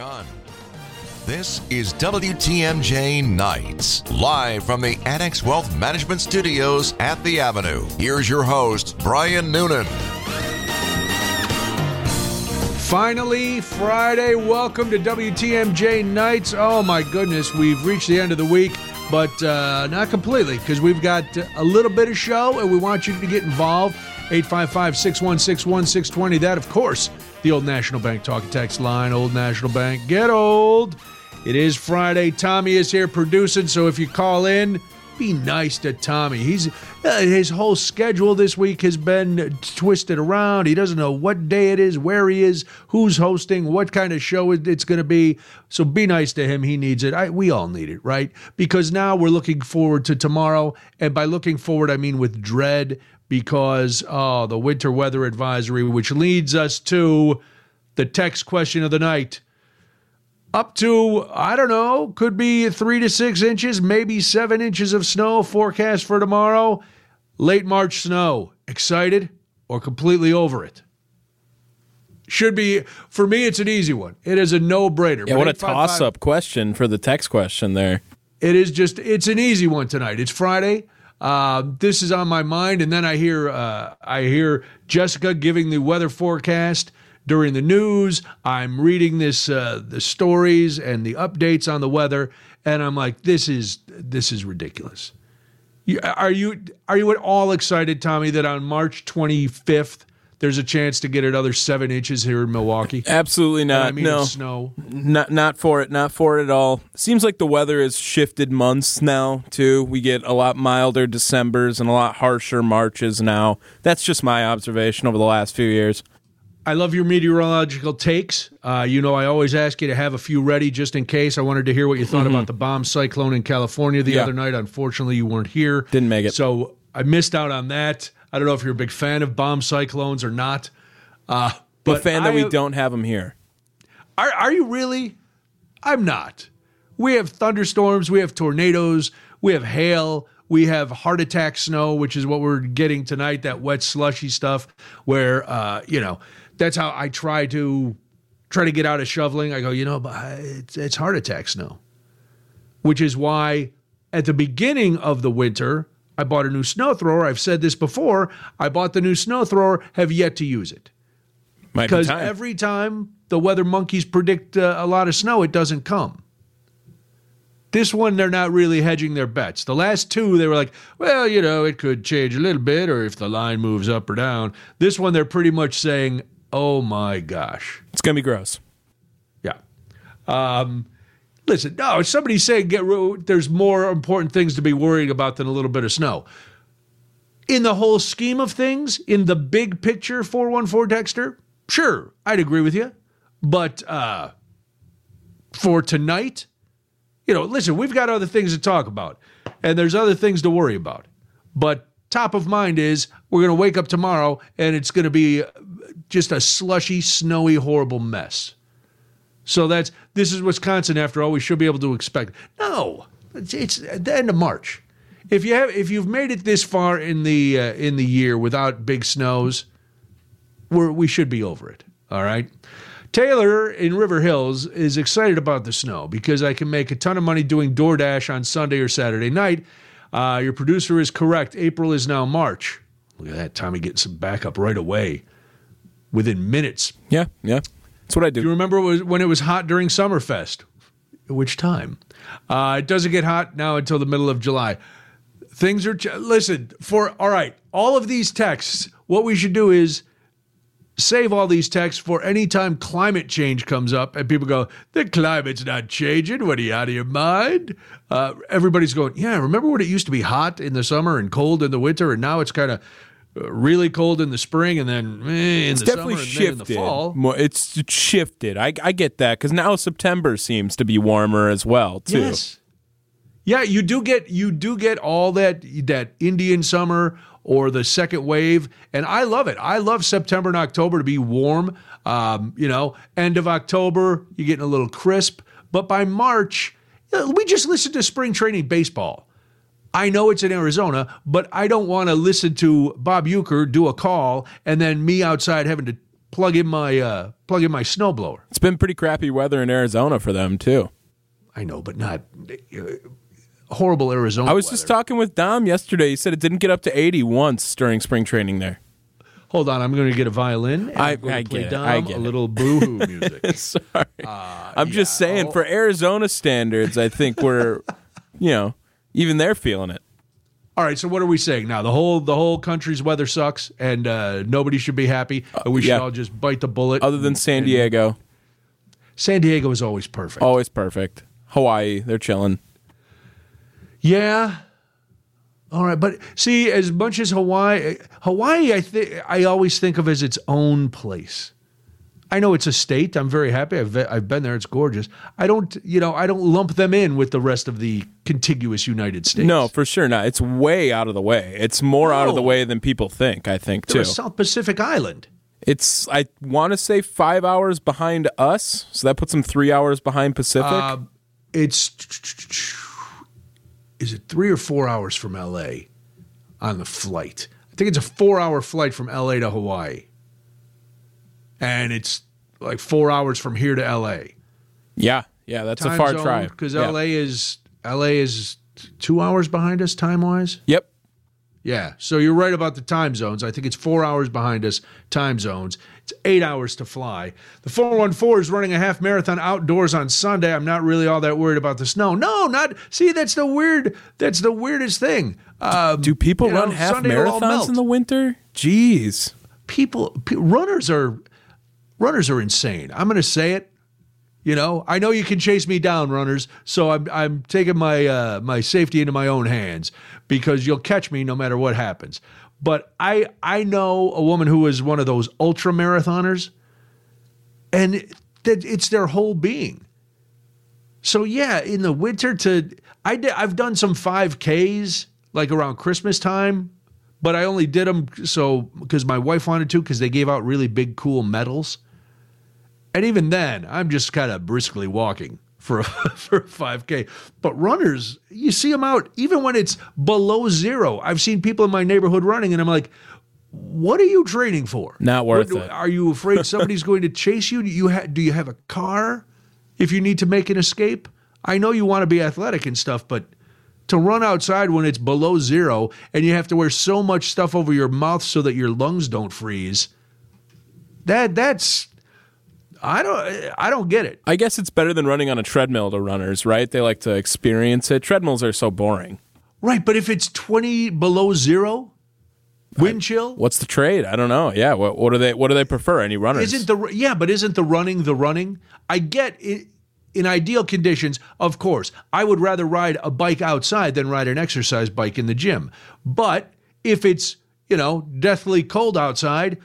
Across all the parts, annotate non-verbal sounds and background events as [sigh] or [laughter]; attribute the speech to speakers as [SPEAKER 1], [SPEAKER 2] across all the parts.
[SPEAKER 1] On. This is WTMJ Nights, live from the Annex Wealth Management Studios at the Avenue. Here's your host, Brian Noonan.
[SPEAKER 2] Finally, Friday. Welcome to WTMJ Nights. Oh my goodness, we've reached the end of the week, but uh, not completely because we've got a little bit of show and we want you to get involved. 855 616 1620. That, of course, the Old National Bank talk and text line. Old National Bank, get old. It is Friday. Tommy is here producing, so if you call in, be nice to Tommy. He's uh, his whole schedule this week has been twisted around. He doesn't know what day it is, where he is, who's hosting, what kind of show it's going to be. So be nice to him. He needs it. I, we all need it, right? Because now we're looking forward to tomorrow, and by looking forward, I mean with dread because oh, the winter weather advisory, which leads us to the text question of the night. Up to, I don't know, could be three to six inches, maybe seven inches of snow forecast for tomorrow. Late March snow. Excited or completely over it? Should be, for me, it's an easy one. It is a no brainer.
[SPEAKER 3] Yeah, what a toss up question for the text question there.
[SPEAKER 2] It is just, it's an easy one tonight. It's Friday. Uh, this is on my mind, and then I hear uh, I hear Jessica giving the weather forecast during the news. I'm reading this uh, the stories and the updates on the weather, and I'm like, this is this is ridiculous. Are you are you at all excited, Tommy, that on March 25th there's a chance to get another seven inches here in Milwaukee?
[SPEAKER 3] Absolutely not. I mean no
[SPEAKER 2] snow.
[SPEAKER 3] Not not for it. Not for it at all. Seems like the weather has shifted months now too. We get a lot milder December's and a lot harsher Marches now. That's just my observation over the last few years.
[SPEAKER 2] I love your meteorological takes. Uh, you know, I always ask you to have a few ready just in case. I wanted to hear what you thought mm-hmm. about the bomb cyclone in California the yeah. other night. Unfortunately, you weren't here.
[SPEAKER 3] Didn't make it.
[SPEAKER 2] So I missed out on that. I don't know if you're a big fan of bomb cyclones or not.
[SPEAKER 3] Uh, but fan that I, we don't have them here.
[SPEAKER 2] Are are you really? I'm not. We have thunderstorms, we have tornadoes, we have hail, we have heart attack snow, which is what we're getting tonight. That wet slushy stuff, where uh, you know that's how I try to try to get out of shoveling. I go, you know, but it's, it's heart attack snow, which is why at the beginning of the winter I bought a new snow thrower. I've said this before. I bought the new snow thrower, have yet to use it.
[SPEAKER 3] Might
[SPEAKER 2] because
[SPEAKER 3] be time.
[SPEAKER 2] every time the weather monkeys predict uh, a lot of snow, it doesn't come. This one, they're not really hedging their bets. The last two, they were like, well, you know, it could change a little bit or if the line moves up or down. This one, they're pretty much saying, oh my gosh.
[SPEAKER 3] It's going to be gross.
[SPEAKER 2] Yeah. Um, Listen, no, somebody's saying get there's more important things to be worrying about than a little bit of snow. In the whole scheme of things, in the big picture, 414 Dexter, sure, I'd agree with you. But uh, for tonight, you know, listen, we've got other things to talk about, and there's other things to worry about. But top of mind is we're going to wake up tomorrow and it's going to be just a slushy, snowy, horrible mess. So that's this is Wisconsin after all. We should be able to expect. No, it's, it's the end of March. If you have if you've made it this far in the uh, in the year without big snows, we're we should be over it. All right. Taylor in River Hills is excited about the snow because I can make a ton of money doing DoorDash on Sunday or Saturday night. Uh, your producer is correct. April is now March. Look at that, Tommy getting some backup right away within minutes.
[SPEAKER 3] Yeah, yeah. That's what I do.
[SPEAKER 2] Do you remember when it was hot during Summerfest? Which time? Uh, it doesn't get hot now until the middle of July. Things are ch- listen for all right. All of these texts. What we should do is save all these texts for any time climate change comes up and people go, the climate's not changing. What are you out of your mind? Uh, everybody's going, yeah. Remember when it used to be hot in the summer and cold in the winter, and now it's kind of really cold in the spring and then eh, in
[SPEAKER 3] it's
[SPEAKER 2] the
[SPEAKER 3] definitely
[SPEAKER 2] summer
[SPEAKER 3] shifted.
[SPEAKER 2] and then in the fall.
[SPEAKER 3] More, it's shifted. I, I get that because now September seems to be warmer as well too.
[SPEAKER 2] Yes. Yeah, you do get you do get all that that Indian summer or the second wave, and I love it. I love September and October to be warm. Um, you know, end of October, you're getting a little crisp, but by March, we just listened to spring training baseball. I know it's in Arizona, but I don't want to listen to Bob Uecker do a call and then me outside having to plug in my uh, plug in my snowblower.
[SPEAKER 3] It's been pretty crappy weather in Arizona for them too.
[SPEAKER 2] I know, but not uh, horrible Arizona.
[SPEAKER 3] I was just talking with Dom yesterday. He said it didn't get up to 80 once during spring training there.
[SPEAKER 2] Hold on, I'm going to get a violin. And
[SPEAKER 3] I-
[SPEAKER 2] I'm going
[SPEAKER 3] I
[SPEAKER 2] to play
[SPEAKER 3] get it,
[SPEAKER 2] Dom
[SPEAKER 3] I get
[SPEAKER 2] a
[SPEAKER 3] it.
[SPEAKER 2] little boohoo music. [laughs]
[SPEAKER 3] Sorry. I'm just saying,
[SPEAKER 2] oh.
[SPEAKER 3] for Arizona standards, I think we're, you know, even they're feeling it.
[SPEAKER 2] All right, so what are we saying now? The whole the whole country's weather sucks, and uh, nobody should be happy. and we should
[SPEAKER 3] yeah.
[SPEAKER 2] all just bite the bullet.
[SPEAKER 3] Other than San Diego,
[SPEAKER 2] San Diego is always perfect.
[SPEAKER 3] always perfect. Hawaii, they're chilling.
[SPEAKER 2] Yeah. All right, but see, as much as Hawaii, Hawaii, I think I always think of as its own place. I know it's a state. I'm very happy. I've I've been there. It's gorgeous. I don't, you know, I don't lump them in with the rest of the contiguous United States.
[SPEAKER 3] No, for sure not. It's way out of the way. It's more out of the way than people think. I think
[SPEAKER 2] they're
[SPEAKER 3] too.
[SPEAKER 2] a South Pacific island.
[SPEAKER 3] It's I want to say five hours behind us, so that puts them three hours behind Pacific.
[SPEAKER 2] Uh, It's is it three or four hours from L.A. on the flight? I think it's a four-hour flight from L.A. to Hawaii, and it's like four hours from here to L.A.
[SPEAKER 3] yeah, yeah, that's a far drive.
[SPEAKER 2] because
[SPEAKER 3] Yeah.
[SPEAKER 2] LA is LA is two hours behind us time wise.
[SPEAKER 3] Yep.
[SPEAKER 2] Yeah, so you're right about the time zones. I think it's four hours behind us time zones. It's eight hours to fly. The 414 is running a half marathon outdoors on Sunday. I'm not really all that worried about the snow. No, not. See, that's the weird. That's the weirdest thing. Um,
[SPEAKER 3] Do people
[SPEAKER 2] you know,
[SPEAKER 3] run half
[SPEAKER 2] Sunday
[SPEAKER 3] marathons in the winter? Jeez.
[SPEAKER 2] people, pe- runners are runners are insane. I'm going to say it. You know, I know you can chase me down, runners. So I'm I'm taking my uh, my safety into my own hands because you'll catch me no matter what happens. But I I know a woman who is one of those ultra marathoners, and that it's their whole being. So yeah, in the winter to I did, I've done some 5Ks like around Christmas time, but I only did them so because my wife wanted to because they gave out really big cool medals. And even then, I'm just kind of briskly walking for a, [laughs] for a 5K. But runners, you see them out even when it's below zero. I've seen people in my neighborhood running, and I'm like, "What are you training for?
[SPEAKER 3] Not worth
[SPEAKER 2] What-
[SPEAKER 3] it.
[SPEAKER 2] Are you afraid somebody's going to chase you? Do you ha- do you have a car if you need to make an escape? I know you want to be athletic and stuff, but to run outside when it's below zero and you have to wear so much stuff over your mouth so that your lungs don't freeze, that that's I don't I don't get it.
[SPEAKER 3] I guess it's better than running on a treadmill to runners, right? They like to experience it. Treadmills are so boring.
[SPEAKER 2] Right, but if it's 20 below zero, wind chill,
[SPEAKER 3] What's the trade? I don't know. Yeah, what, what do they what do they prefer? Any runners?
[SPEAKER 2] isn't the yeah, but isn't the running the running? I get it. In ideal conditions, of course, I would rather ride a bike outside than ride an exercise bike in the gym. But if it's you know deathly cold outside,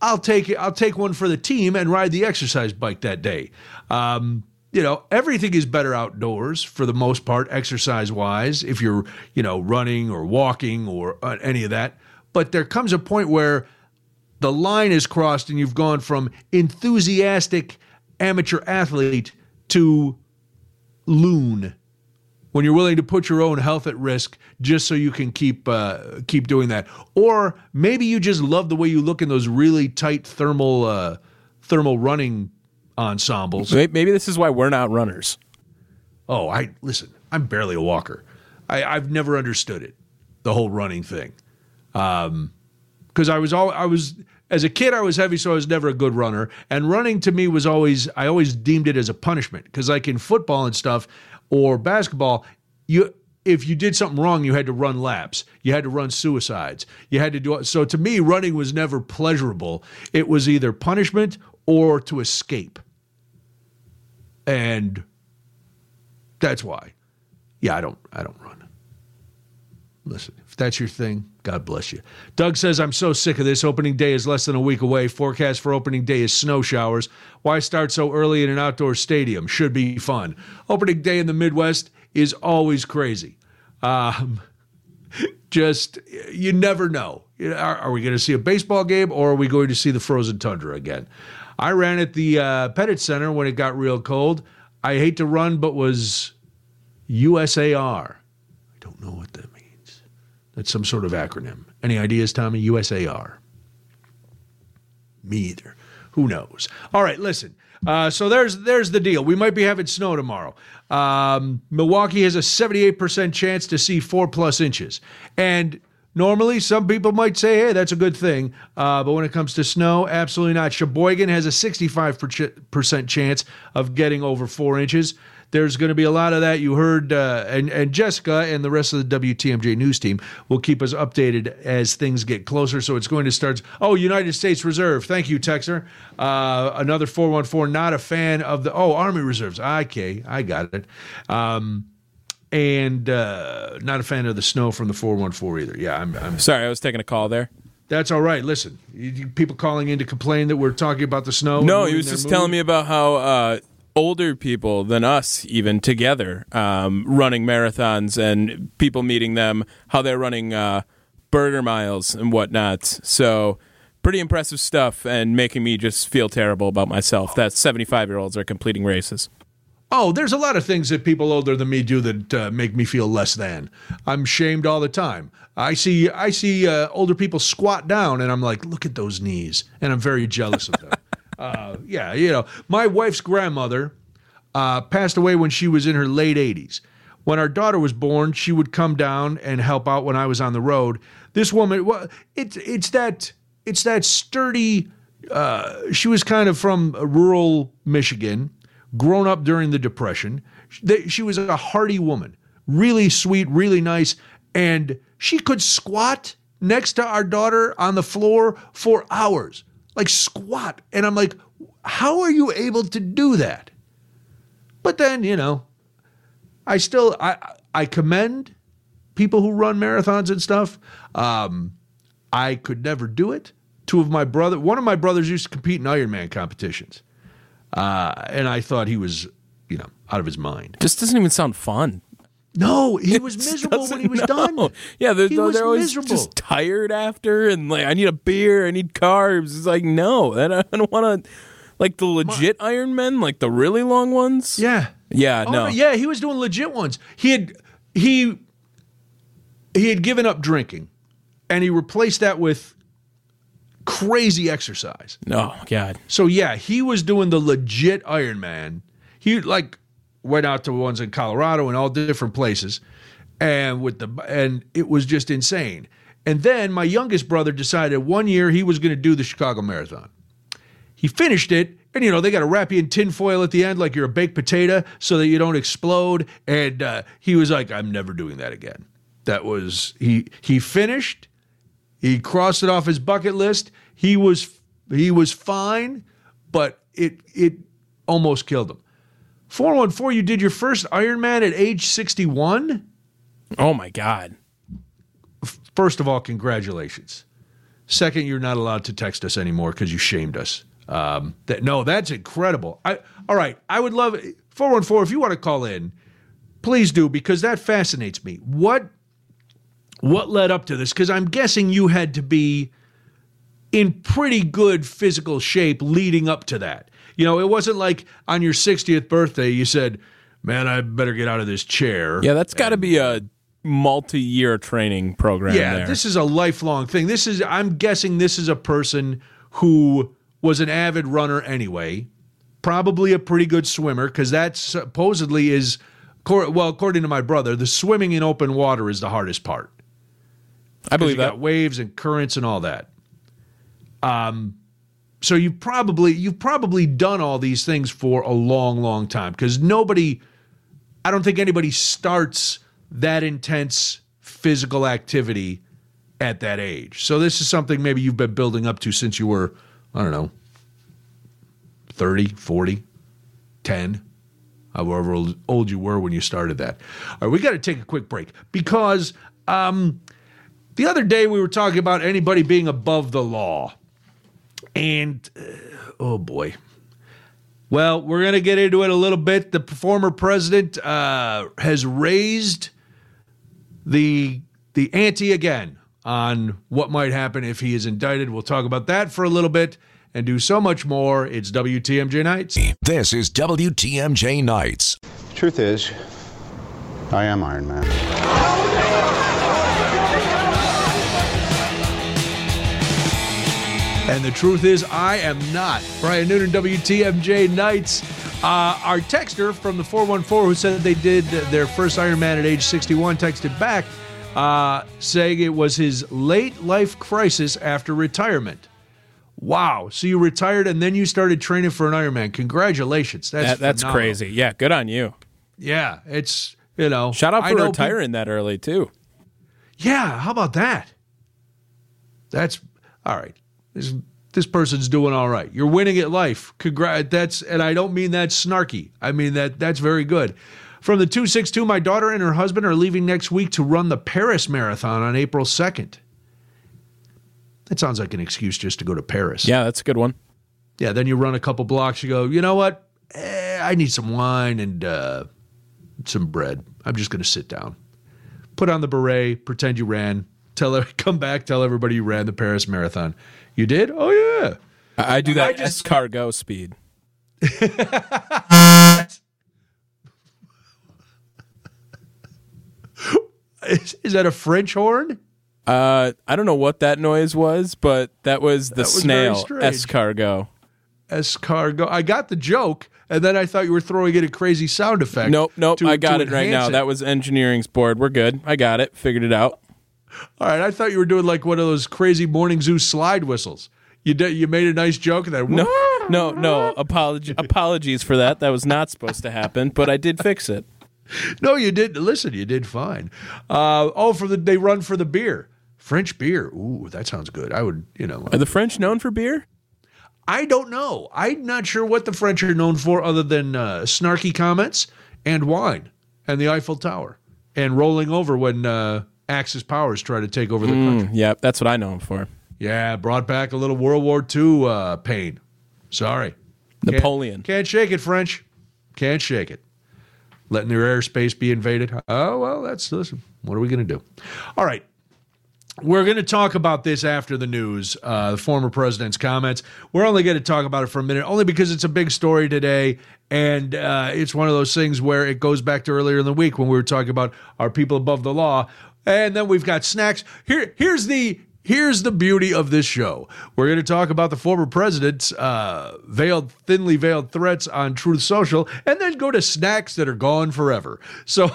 [SPEAKER 2] I'll take. I'll take one for the team and ride the exercise bike that day. Um, you know, everything is better outdoors for the most part, exercise wise. If you're you know running or walking or uh, any of that, but there comes a point where the line is crossed and you've gone from enthusiastic amateur athlete to loon when you're willing to put your own health at risk just so you can keep uh, keep doing that or maybe you just love the way you look in those really tight thermal uh, thermal running ensembles
[SPEAKER 3] Maybe this is why we're not runners.
[SPEAKER 2] Oh, I listen. I'm barely a walker. I, I've never understood it, the whole running thing. Um, because I was all I was as a kid, I was heavy, so I was never a good runner. And running to me was always I always deemed it as a punishment because, like in football and stuff or basketball, you if you did something wrong, you had to run laps. You had to run suicides. You had to do so. To me, running was never pleasurable. It was either punishment or to escape. And that's why. Yeah, I don't I don't run. Listen, that's your thing, God bless you. Doug says, I'm so sick of this. Opening day is less than a week away. Forecast for opening day is snow showers. Why start so early in an outdoor stadium? Should be fun. Opening day in the Midwest is always crazy. Um, [laughs] just, you never know. Are, are we going to see a baseball game or are we going to see the frozen tundra again? I ran at the uh, Pettit Center when it got real cold. I hate to run, but was USAR. I don't know what that. That's some sort of acronym. Any ideas, Tommy? USAR. Me either. Who knows? All right, listen. Uh, so there's there's the deal. We might be having snow tomorrow. Um, Milwaukee has a 78% chance to see four plus inches, and Normally, some people might say, hey, that's a good thing. Uh, but when it comes to snow, absolutely not. Sheboygan has a 65% chance of getting over four inches. There's going to be a lot of that. You heard, uh, and, and Jessica and the rest of the WTMJ news team will keep us updated as things get closer. So it's going to start. Oh, United States Reserve. Thank you, Texer. Uh, another 414, not a fan of the. Oh, Army Reserves. Okay, I got it. Um, and uh, not a fan of the snow from the 414 either. Yeah, I'm, I'm
[SPEAKER 3] Sorry, I was taking a call there.
[SPEAKER 2] That's all right. Listen, you, people calling in to complain that we're talking about the snow.
[SPEAKER 3] No, he was just mood. telling me about how uh, older people than us, even together, um, running marathons and people meeting them, how they're running uh, burger miles and whatnot. So, pretty impressive stuff and making me just feel terrible about myself that 75 year olds are completing races.
[SPEAKER 2] Oh, there's a lot of things that people older than me do that uh, make me feel less than. I'm shamed all the time. I see I see uh, older people squat down, and I'm like, look at those knees, and I'm very jealous of them. Uh, yeah, you know, my wife's grandmother uh, passed away when she was in her late 80s. When our daughter was born, she would come down and help out when I was on the road. This woman, well, it's it's that it's that sturdy. Uh, she was kind of from rural Michigan grown up during the Depression. She was a hearty woman, really sweet, really nice, and she could squat next to our daughter on the floor for hours, like squat. And I'm like, how are you able to do that? But then, you know, I still I I commend people who run marathons and stuff. Um, I could never do it. Two of my brother, one of my brothers used to compete in Ironman competitions. Uh, and I thought he was, you know, out of his mind.
[SPEAKER 3] This doesn't even sound fun.
[SPEAKER 2] No, he was miserable when he was done.
[SPEAKER 3] Yeah, they're, they're always miserable. just tired after, and like, I need a beer, I need carbs. It's like, no, I don't want to. Like the legit My, Iron Men, like the really long ones.
[SPEAKER 2] Yeah,
[SPEAKER 3] yeah, oh, no,
[SPEAKER 2] yeah. He was doing legit ones. He had he he had given up drinking, and he replaced that with crazy exercise.
[SPEAKER 3] Oh God.
[SPEAKER 2] So yeah, he was doing the legit Ironman. He like went out to ones in Colorado and all different places, and with the and it was just insane. And then my youngest brother decided one year he was going to do the Chicago Marathon. He finished it, and you know they got to wrap you in tinfoil at the end like you're a baked potato so that you don't explode. And uh, he was like, "I'm never doing that again." That was he. He finished. He crossed it off his bucket list. He was he was fine, but it it almost killed him. 414, you did your first Ironman at age 61?
[SPEAKER 3] Oh my God.
[SPEAKER 2] First of all, congratulations. Second, you're not allowed to text us anymore because you shamed us. Um, that no, that's incredible. I all right. I would love 414 if you want to call in, please do because that fascinates me. What what led up to this? Because I'm guessing you had to be in pretty good physical shape leading up to that. You know, it wasn't like on your 60th birthday you said, "Man, I better get out of this chair."
[SPEAKER 3] Yeah, that's got to be a multi-year training program.
[SPEAKER 2] Yeah,
[SPEAKER 3] there.
[SPEAKER 2] this is a lifelong thing. This is I'm guessing this is a person who was an avid runner anyway, probably a pretty good swimmer because that supposedly is well, according to my brother, the swimming in open water is the hardest part.
[SPEAKER 3] I believe
[SPEAKER 2] that. waves and currents and all that. Um, so you probably you've probably done all these things for a long, long time because nobody, I don't think anybody starts that intense physical activity at that age. So this is something maybe you've been building up to since you were, I don't know, 30, 40, 10, however old you were when you started that. All right, we got to take a quick break because um, the other day we were talking about anybody being above the law. And uh, oh boy. Well, we're going to get into it a little bit. The former president uh, has raised the the ante again on what might happen if he is indicted. We'll talk about that for a little bit and do so much more. It's WTMJ Nights.
[SPEAKER 1] This is WTMJ Nights.
[SPEAKER 4] Truth is, I am Iron Man.
[SPEAKER 2] And the truth is, I am not. Brian Noonan, WTMJ Nights. Uh, our texter from the 414 who said they did their first Ironman at age 61 texted back uh, saying it was his late life crisis after retirement. Wow. So you retired and then you started training for an Ironman. Congratulations. That's
[SPEAKER 3] That, that's
[SPEAKER 2] phenomenal.
[SPEAKER 3] crazy. Yeah, good on you.
[SPEAKER 2] Yeah, it's, you know.
[SPEAKER 3] Shout out for retiring that early too.
[SPEAKER 2] yeah, how about that? That's all right. This this person's doing all right. You're winning at life. Congrats. That's and I don't mean that snarky. I mean that that's very good. From the 262, my daughter and her husband are leaving next week to run the Paris Marathon on April 2nd. That sounds like an excuse just to go to Paris.
[SPEAKER 3] Yeah, that's a good one.
[SPEAKER 2] Yeah, then you run a couple blocks. You go, you know what? Eh, I need some wine and uh, some bread. I'm just going to sit down. Put on the beret, pretend you ran. Tell [laughs] come back, tell everybody you ran the Paris Marathon. You did? Oh yeah.
[SPEAKER 3] I, I do that
[SPEAKER 2] I just-
[SPEAKER 3] escargot speed. [laughs]
[SPEAKER 2] Is, is that a French horn?
[SPEAKER 3] Uh, I don't know what that noise was, but that was the
[SPEAKER 2] was very
[SPEAKER 3] snail escargot.
[SPEAKER 2] Escargot. I got the joke, and then I thought you were throwing in a crazy sound effect.
[SPEAKER 3] Nope, nope.
[SPEAKER 2] to-
[SPEAKER 3] I got it right now.
[SPEAKER 2] it.
[SPEAKER 3] That was engineering's board. We're good. I got it. Figured it out.
[SPEAKER 2] All right, I thought you were doing like one of those crazy morning zoo slide whistles. You did, you made a nice joke, and then
[SPEAKER 3] No, [laughs] no, no. Apology, apologies for that. That was not supposed to happen, but I did fix it.
[SPEAKER 2] No, you did. Listen, you did fine. Uh, oh, for the they run for the beer, French beer. Ooh, that sounds good. I would, you know,
[SPEAKER 3] Are the French known for beer?
[SPEAKER 2] I don't know. I'm not sure what the French are known for, other than uh, snarky comments and wine and the Eiffel Tower and rolling over when uh, Axis powers try to take over the country.
[SPEAKER 3] Yeah, that's what I know him for.
[SPEAKER 2] Yeah, brought back a little World War II uh, pain. Sorry, Can't-
[SPEAKER 3] Napoleon.
[SPEAKER 2] Can't shake it, French. Can't shake it. Letting their airspace be invaded. Oh, well, that's, listen, what are we going to do? All right. We're going to talk about this after the news, uh, the former president's comments. We're only going to talk about it for a minute, only because it's a big story today. And uh, it's one of those things where it goes back to earlier in the week when we were talking about our people above the law. And then we've got snacks. Here, here's the Here's the beauty of this show. We're going to talk about the former president's uh, veiled, thinly veiled threats on Truth Social, and then go to snacks that are gone forever. So,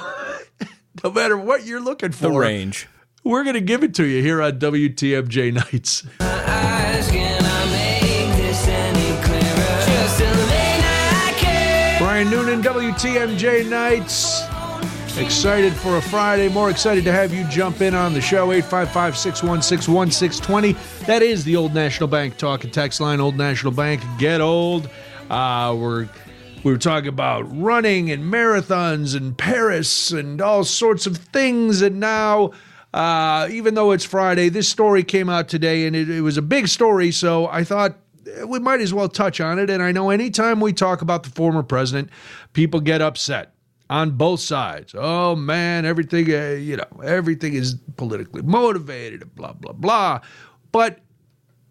[SPEAKER 2] [laughs] no matter what you're looking for,
[SPEAKER 3] The range.
[SPEAKER 2] we're going to give it to you here on WTMJ Nights.
[SPEAKER 5] eyes, can I make this any clearer? Just a late night kiss.
[SPEAKER 2] Brian Noonan, WTMJ Nights. Excited for a Friday. More excited to have you jump in on the show. 855 616 1620. That is the Old National Bank talk and text line. Old National Bank, get old. Uh, we're we were talking about running and marathons and Paris and all sorts of things. And now, uh, even though it's Friday, this story came out today and it, it was a big story. So I thought we might as well touch on it. And I know anytime we talk about the former president, people get upset on both sides. Oh man, everything, uh, you know, everything is politically motivated, blah, blah, blah. But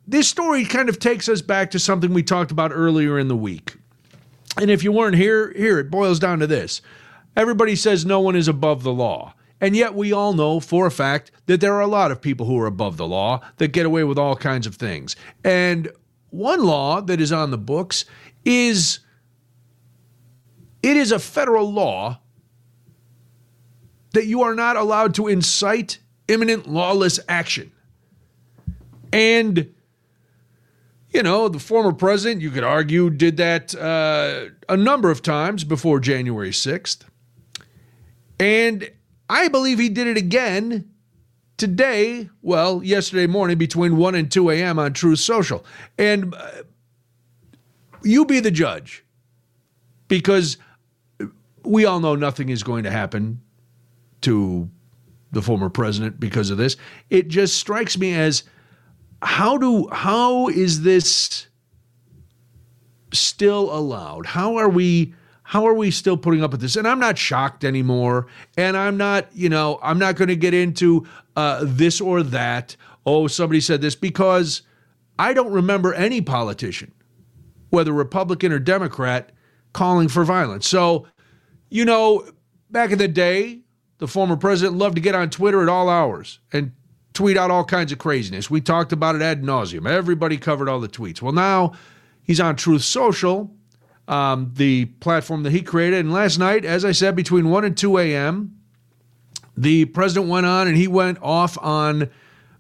[SPEAKER 2] this story kind of takes us back to something we talked about earlier in the week. And if you weren't here, here it boils down to this. Everybody says no one is above the law. And yet we all know for a fact that there are a lot of people who are above the law that get away with all kinds of things. And one law that is on the books is it is a federal law that you are not allowed to incite imminent lawless action. And you know, the former president, you could argue, did that uh, a number of times before January 6th. And I believe he did it again today, well, yesterday morning between 1 and 2 a.m. on Truth Social. And uh, you be the judge because we all know nothing is going to happen to the former president because of this. It just strikes me as how do how is this still allowed? How are we how are we still putting up with this? And I'm not shocked anymore. And I'm not, you know, I'm not going to get into uh, this or that. Oh, somebody said this because I don't remember any politician, whether Republican or Democrat, calling for violence. So, you know, back in the day, the former president loved to get on Twitter at all hours and tweet out all kinds of craziness. We talked about it ad nauseum. Everybody covered all the tweets. Well, now he's on Truth Social, um, the platform that he created. And last night, as I said, between 1 and 2 a.m., the president went on and he went off on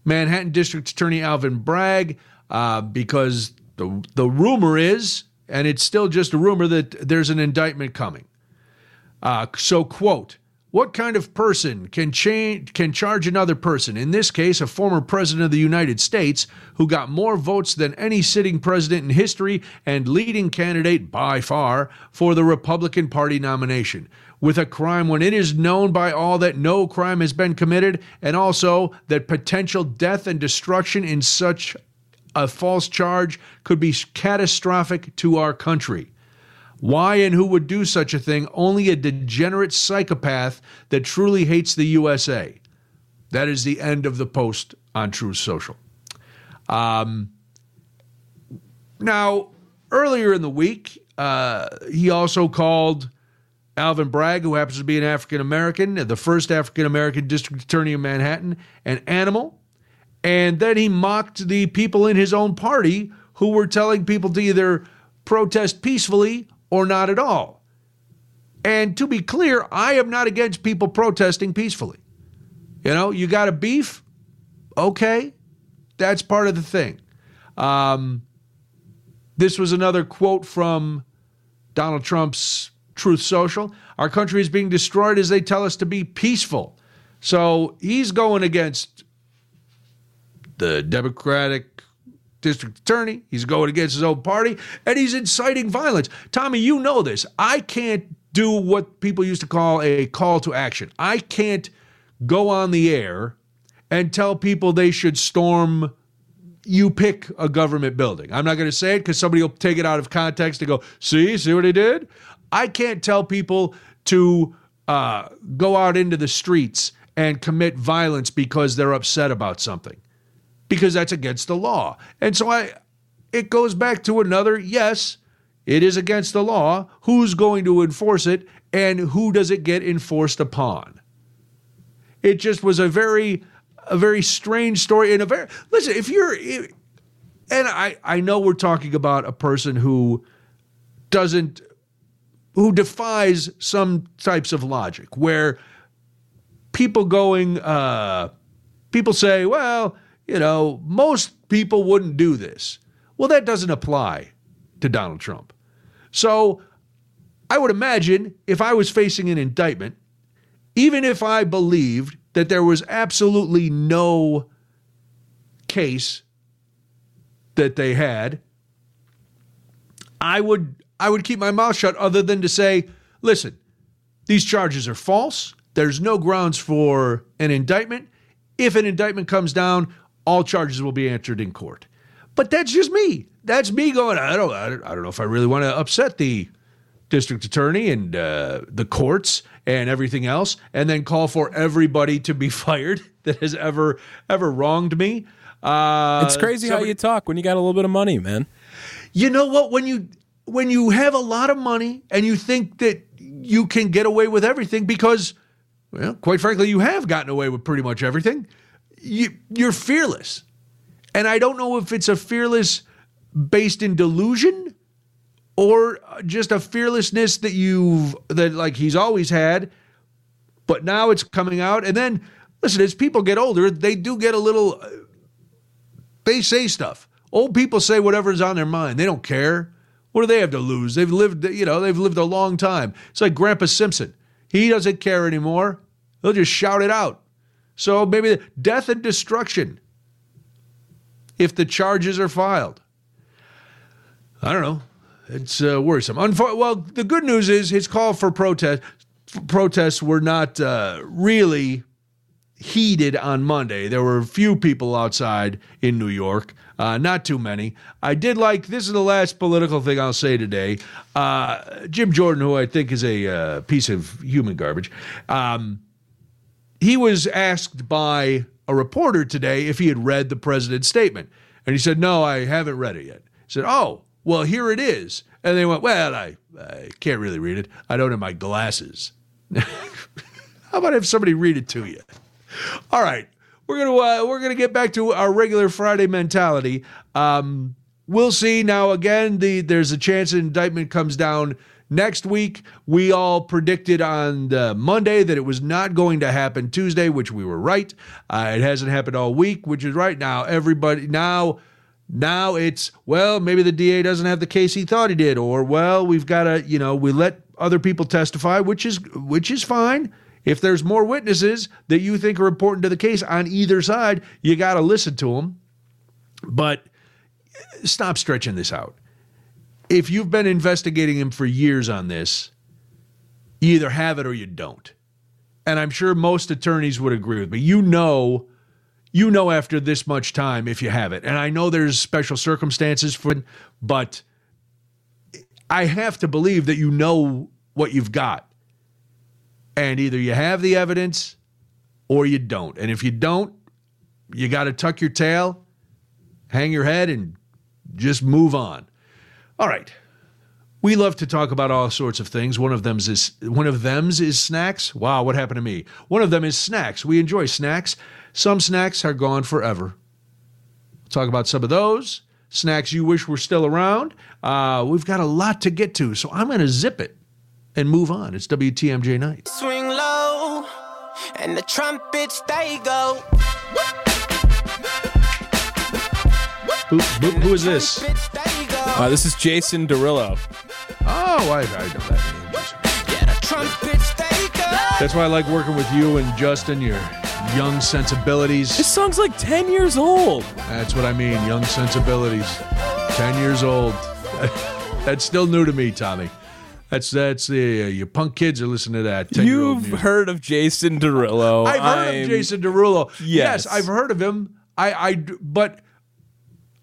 [SPEAKER 2] Manhattan District Attorney Alvin Bragg uh, because the, the rumor is, and it's still just a rumor, that there's an indictment coming. Uh, so, quote, what kind of person can change can charge another person, in this case a former president of the United States who got more votes than any sitting president in history and leading candidate by far for the Republican Party nomination, with a crime when it is known by all that no crime has been committed and also that potential death and destruction in such a false charge could be catastrophic to our country. Why and who would do such a thing? Only a degenerate psychopath that truly hates the USA. That is the end of the post on Truth Social. Um, now, earlier in the week, uh, he also called Alvin Bragg, who happens to be an African American, the first African American district attorney of Manhattan, an animal. And then he mocked the people in his own party who were telling people to either protest peacefully or not at all. And to be clear, I am not against people protesting peacefully. You know, you got a beef? Okay. That's part of the thing. Um, this was another quote from Donald Trump's Truth Social. Our country is being destroyed as they tell us to be peaceful. So he's going against the Democratic district attorney. He's going against his own party and he's inciting violence. Tommy, you know this. I can't do what people used to call a call to action. I can't go on the air and tell people they should storm you pick a government building. I'm not going to say it because somebody will take it out of context and go, see, see what he did? I can't tell people to uh, go out into the streets and commit violence because they're upset about something because that's against the law. And so I it goes back to another yes, it is against the law. Who's going to enforce it and who does it get enforced upon? It just was a very a very strange story and a very listen, if you're and I I know we're talking about a person who doesn't who defies some types of logic where people going uh people say, well, you know, most people wouldn't do this. Well, that doesn't apply to Donald Trump. So I would imagine if I was facing an indictment, even if I believed that there was absolutely no case that they had, I would I would keep my mouth shut other than to say, listen, these charges are false. There's no grounds for an indictment. If an indictment comes down, all charges will be answered in court. But that's just me. That's me going. I don't. I don't, I don't know if I really want to upset the district attorney and uh, the courts and everything else, and then call for everybody to be [laughs] fired that has ever ever wronged me. Uh,
[SPEAKER 3] It's crazy how you talk when you got a little bit of money, man.
[SPEAKER 2] you know what when you when you have a lot of money and you think that you can get away with everything because well quite frankly you have gotten away with pretty much everything you you're fearless and i don't know if it's a fearless based in delusion or just a fearlessness that you've that like he's always had but now it's coming out and then listen as people get older they do get a little they say stuff. Old people say whatever's on their mind. They don't care. What do they have to lose? They've lived, you know, they've lived a long time. It's like Grandpa Simpson. He doesn't care anymore. He'll just shout it out. So maybe death and destruction if the charges are filed. I don't know. It's uh, worrisome. Well, the good news is his call for protest protests were not uh, really heated on Monday. There were a few people outside in New York, uh, not too many. I did like this is the last political thing I'll say today. Uh, Jim Jordan, who I think is a uh, piece of human garbage, um, he was asked by a reporter today if he had read the president's statement, and he said, "No, I haven't read it yet." He said, "Oh, well, here it is." And they went, "Well, I, I can't really read it. I don't have my glasses." [laughs] How about have somebody read it to you? All right. we're gonna uh, we're gonna get back to our regular Friday mentality. Um, we'll see. Now again, the there's a chance an indictment comes down next week. We all predicted on the Monday that it was not going to happen Tuesday, which we were right. Uh, it hasn't happened all week, which is right. Now everybody now. Now it's well, maybe the DA doesn't have the case he thought he did, or well, we've got to, you know, we let other people testify, which is which is fine. If there's more witnesses that you think are important to the case on either side, you got to listen to them. But stop stretching this out. If you've been investigating him for years on this, you either have it or you don't. And I'm sure most attorneys would agree with me. You know, you know after this much time if you have it. And I know there's special circumstances for it, but I have to believe that you know what you've got. And either you have the evidence or you don't. And if you don't, you got to tuck your tail, hang your head, and just move on. All right. We love to talk about all sorts of things. One of them's is one of them's is snacks. Wow, what happened to me? One of them is snacks. We enjoy snacks. Some snacks are gone forever. talk about some of those snacks you wish were still around. Uh, we've got a lot to get to, so I'm going to zip it and move on. It's WTMJ night.
[SPEAKER 6] Swing low, and the trumpets they go.
[SPEAKER 2] Who, who, who is this?
[SPEAKER 6] Trumpets they go.
[SPEAKER 3] Uh, this is Jason Derulo.
[SPEAKER 2] Oh, I, I know that name. Jason.
[SPEAKER 6] Yeah, the trumpets.
[SPEAKER 2] That's why I like working with you and Justin. Your young sensibilities.
[SPEAKER 3] This song's like 10 years old.
[SPEAKER 2] That's what I mean, young sensibilities. 10 years old. [laughs] That's still new to me, Tommy. That's that's the uh, you punk kids are listening to that. 10-year-old
[SPEAKER 3] You've
[SPEAKER 2] music.
[SPEAKER 3] heard of Jason Derulo.
[SPEAKER 2] I've heard
[SPEAKER 3] I'm-
[SPEAKER 2] of Jason Derulo. Yes.
[SPEAKER 3] Yes.
[SPEAKER 2] I've heard of him. I I but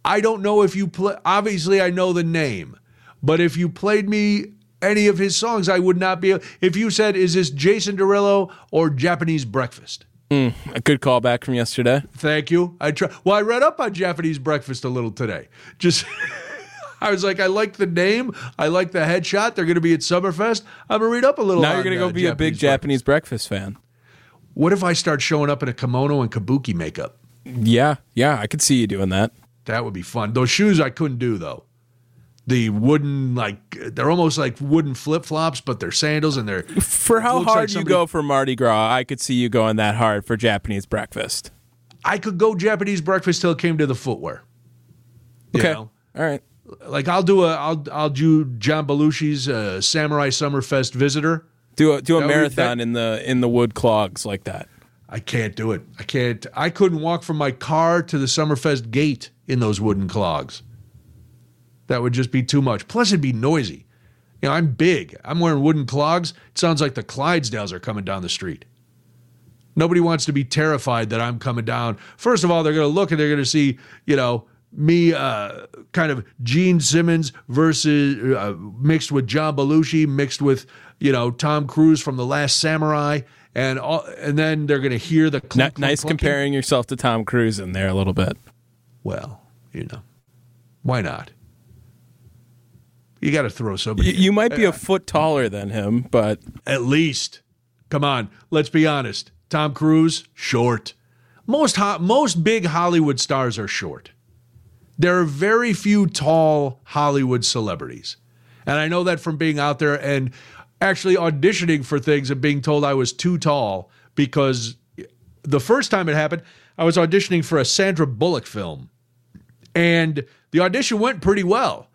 [SPEAKER 2] I don't know if you play obviously I know the name. But if you played me any of his songs, I would not be if you said is this Jason Derulo or Japanese Breakfast?
[SPEAKER 3] A good callback from yesterday.
[SPEAKER 2] Thank you. I try. Well, I read up on Japanese breakfast a little today. Just, [laughs] I was like, I like the name. I like the headshot. They're going to be at Summerfest. I'm gonna read up a little.
[SPEAKER 3] Now you're going to
[SPEAKER 2] uh,
[SPEAKER 3] go be a big
[SPEAKER 2] breakfast.
[SPEAKER 3] Japanese breakfast fan.
[SPEAKER 2] What if I start showing up in a kimono and kabuki makeup?
[SPEAKER 3] Yeah, yeah, I could see you doing that.
[SPEAKER 2] That would be fun. Those shoes I couldn't do though. The wooden, like they're almost like wooden flip flops, but they're sandals and they're.
[SPEAKER 3] For how
[SPEAKER 2] Looks like
[SPEAKER 3] hard you go for Mardi Gras, I could see you going that hard for Japanese breakfast.
[SPEAKER 2] I could go Japanese breakfast till it came to the footwear. You
[SPEAKER 3] Okay.
[SPEAKER 2] know?
[SPEAKER 3] All right.
[SPEAKER 2] Like I'll do a, I'll I'll do John Belushi's uh, Samurai Summerfest visitor.
[SPEAKER 3] Do a do a
[SPEAKER 2] That would-
[SPEAKER 3] marathon
[SPEAKER 2] that-
[SPEAKER 3] in the in the wood clogs like that.
[SPEAKER 2] I can't do it. I can't. I couldn't walk from my car to the Summerfest gate in those wooden clogs. That would just be too much. Plus, it'd be noisy. You know, I'm big. I'm wearing wooden clogs. It sounds like the Clydesdales are coming down the street. Nobody wants to be terrified that I'm coming down. First of all, they're going to look and they're going to see, you know, me uh, kind of Gene Simmons versus uh, mixed with John Belushi, mixed with, you know, Tom Cruise from The Last Samurai. And all, and then they're going to hear the clunk, clunk,
[SPEAKER 3] nice comparing yourself to Tom Cruise in there a little bit.
[SPEAKER 2] Well, you know, why not? You got to throw somebody.
[SPEAKER 3] you might be a foot taller than him, but
[SPEAKER 2] At least. Come on, let's be honest. Tom Cruise, short. Most ho- most big Hollywood stars are short. There are very few tall Hollywood celebrities. And I know that from being out there and actually auditioning for things and being told I was too tall because the first time it happened, I was auditioning for a Sandra Bullock film. And the audition went pretty well.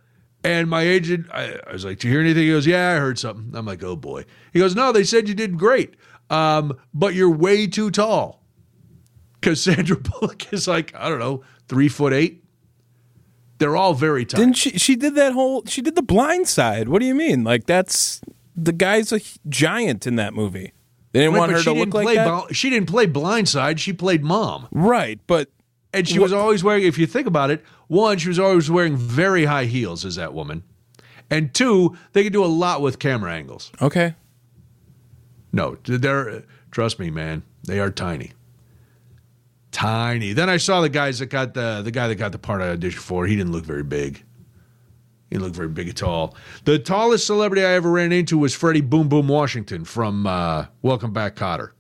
[SPEAKER 2] And my agent, I, I was like, "Do you hear anything?" He goes, "Yeah, I heard something." I'm like, "Oh boy." He goes, "No, they said you did great, um, but you're way too tall." Because Sandra [laughs] Bullock is like, I don't know, three foot eight. They're all very tall.
[SPEAKER 3] didn't she? She did that whole. She did the Blind Side. What do you mean? Like that's the guy's a giant in that movie. They didn't
[SPEAKER 2] Right,
[SPEAKER 3] want her to look like that.
[SPEAKER 2] She didn't play Blindside. She played mom,
[SPEAKER 3] right, but
[SPEAKER 2] and she was always wearing. If you think about it, one, she was always wearing very high heels as that woman, and two, they could do a lot with camera angles.
[SPEAKER 3] okay.
[SPEAKER 2] No, they're trust me, man. They are tiny, tiny. Then I saw the guys that got the the guy that got the part I auditioned for. He didn't look very big. He didn't very big at all. The tallest celebrity I ever ran into was Freddie Boom Boom Washington from uh, Welcome Back, Kotter.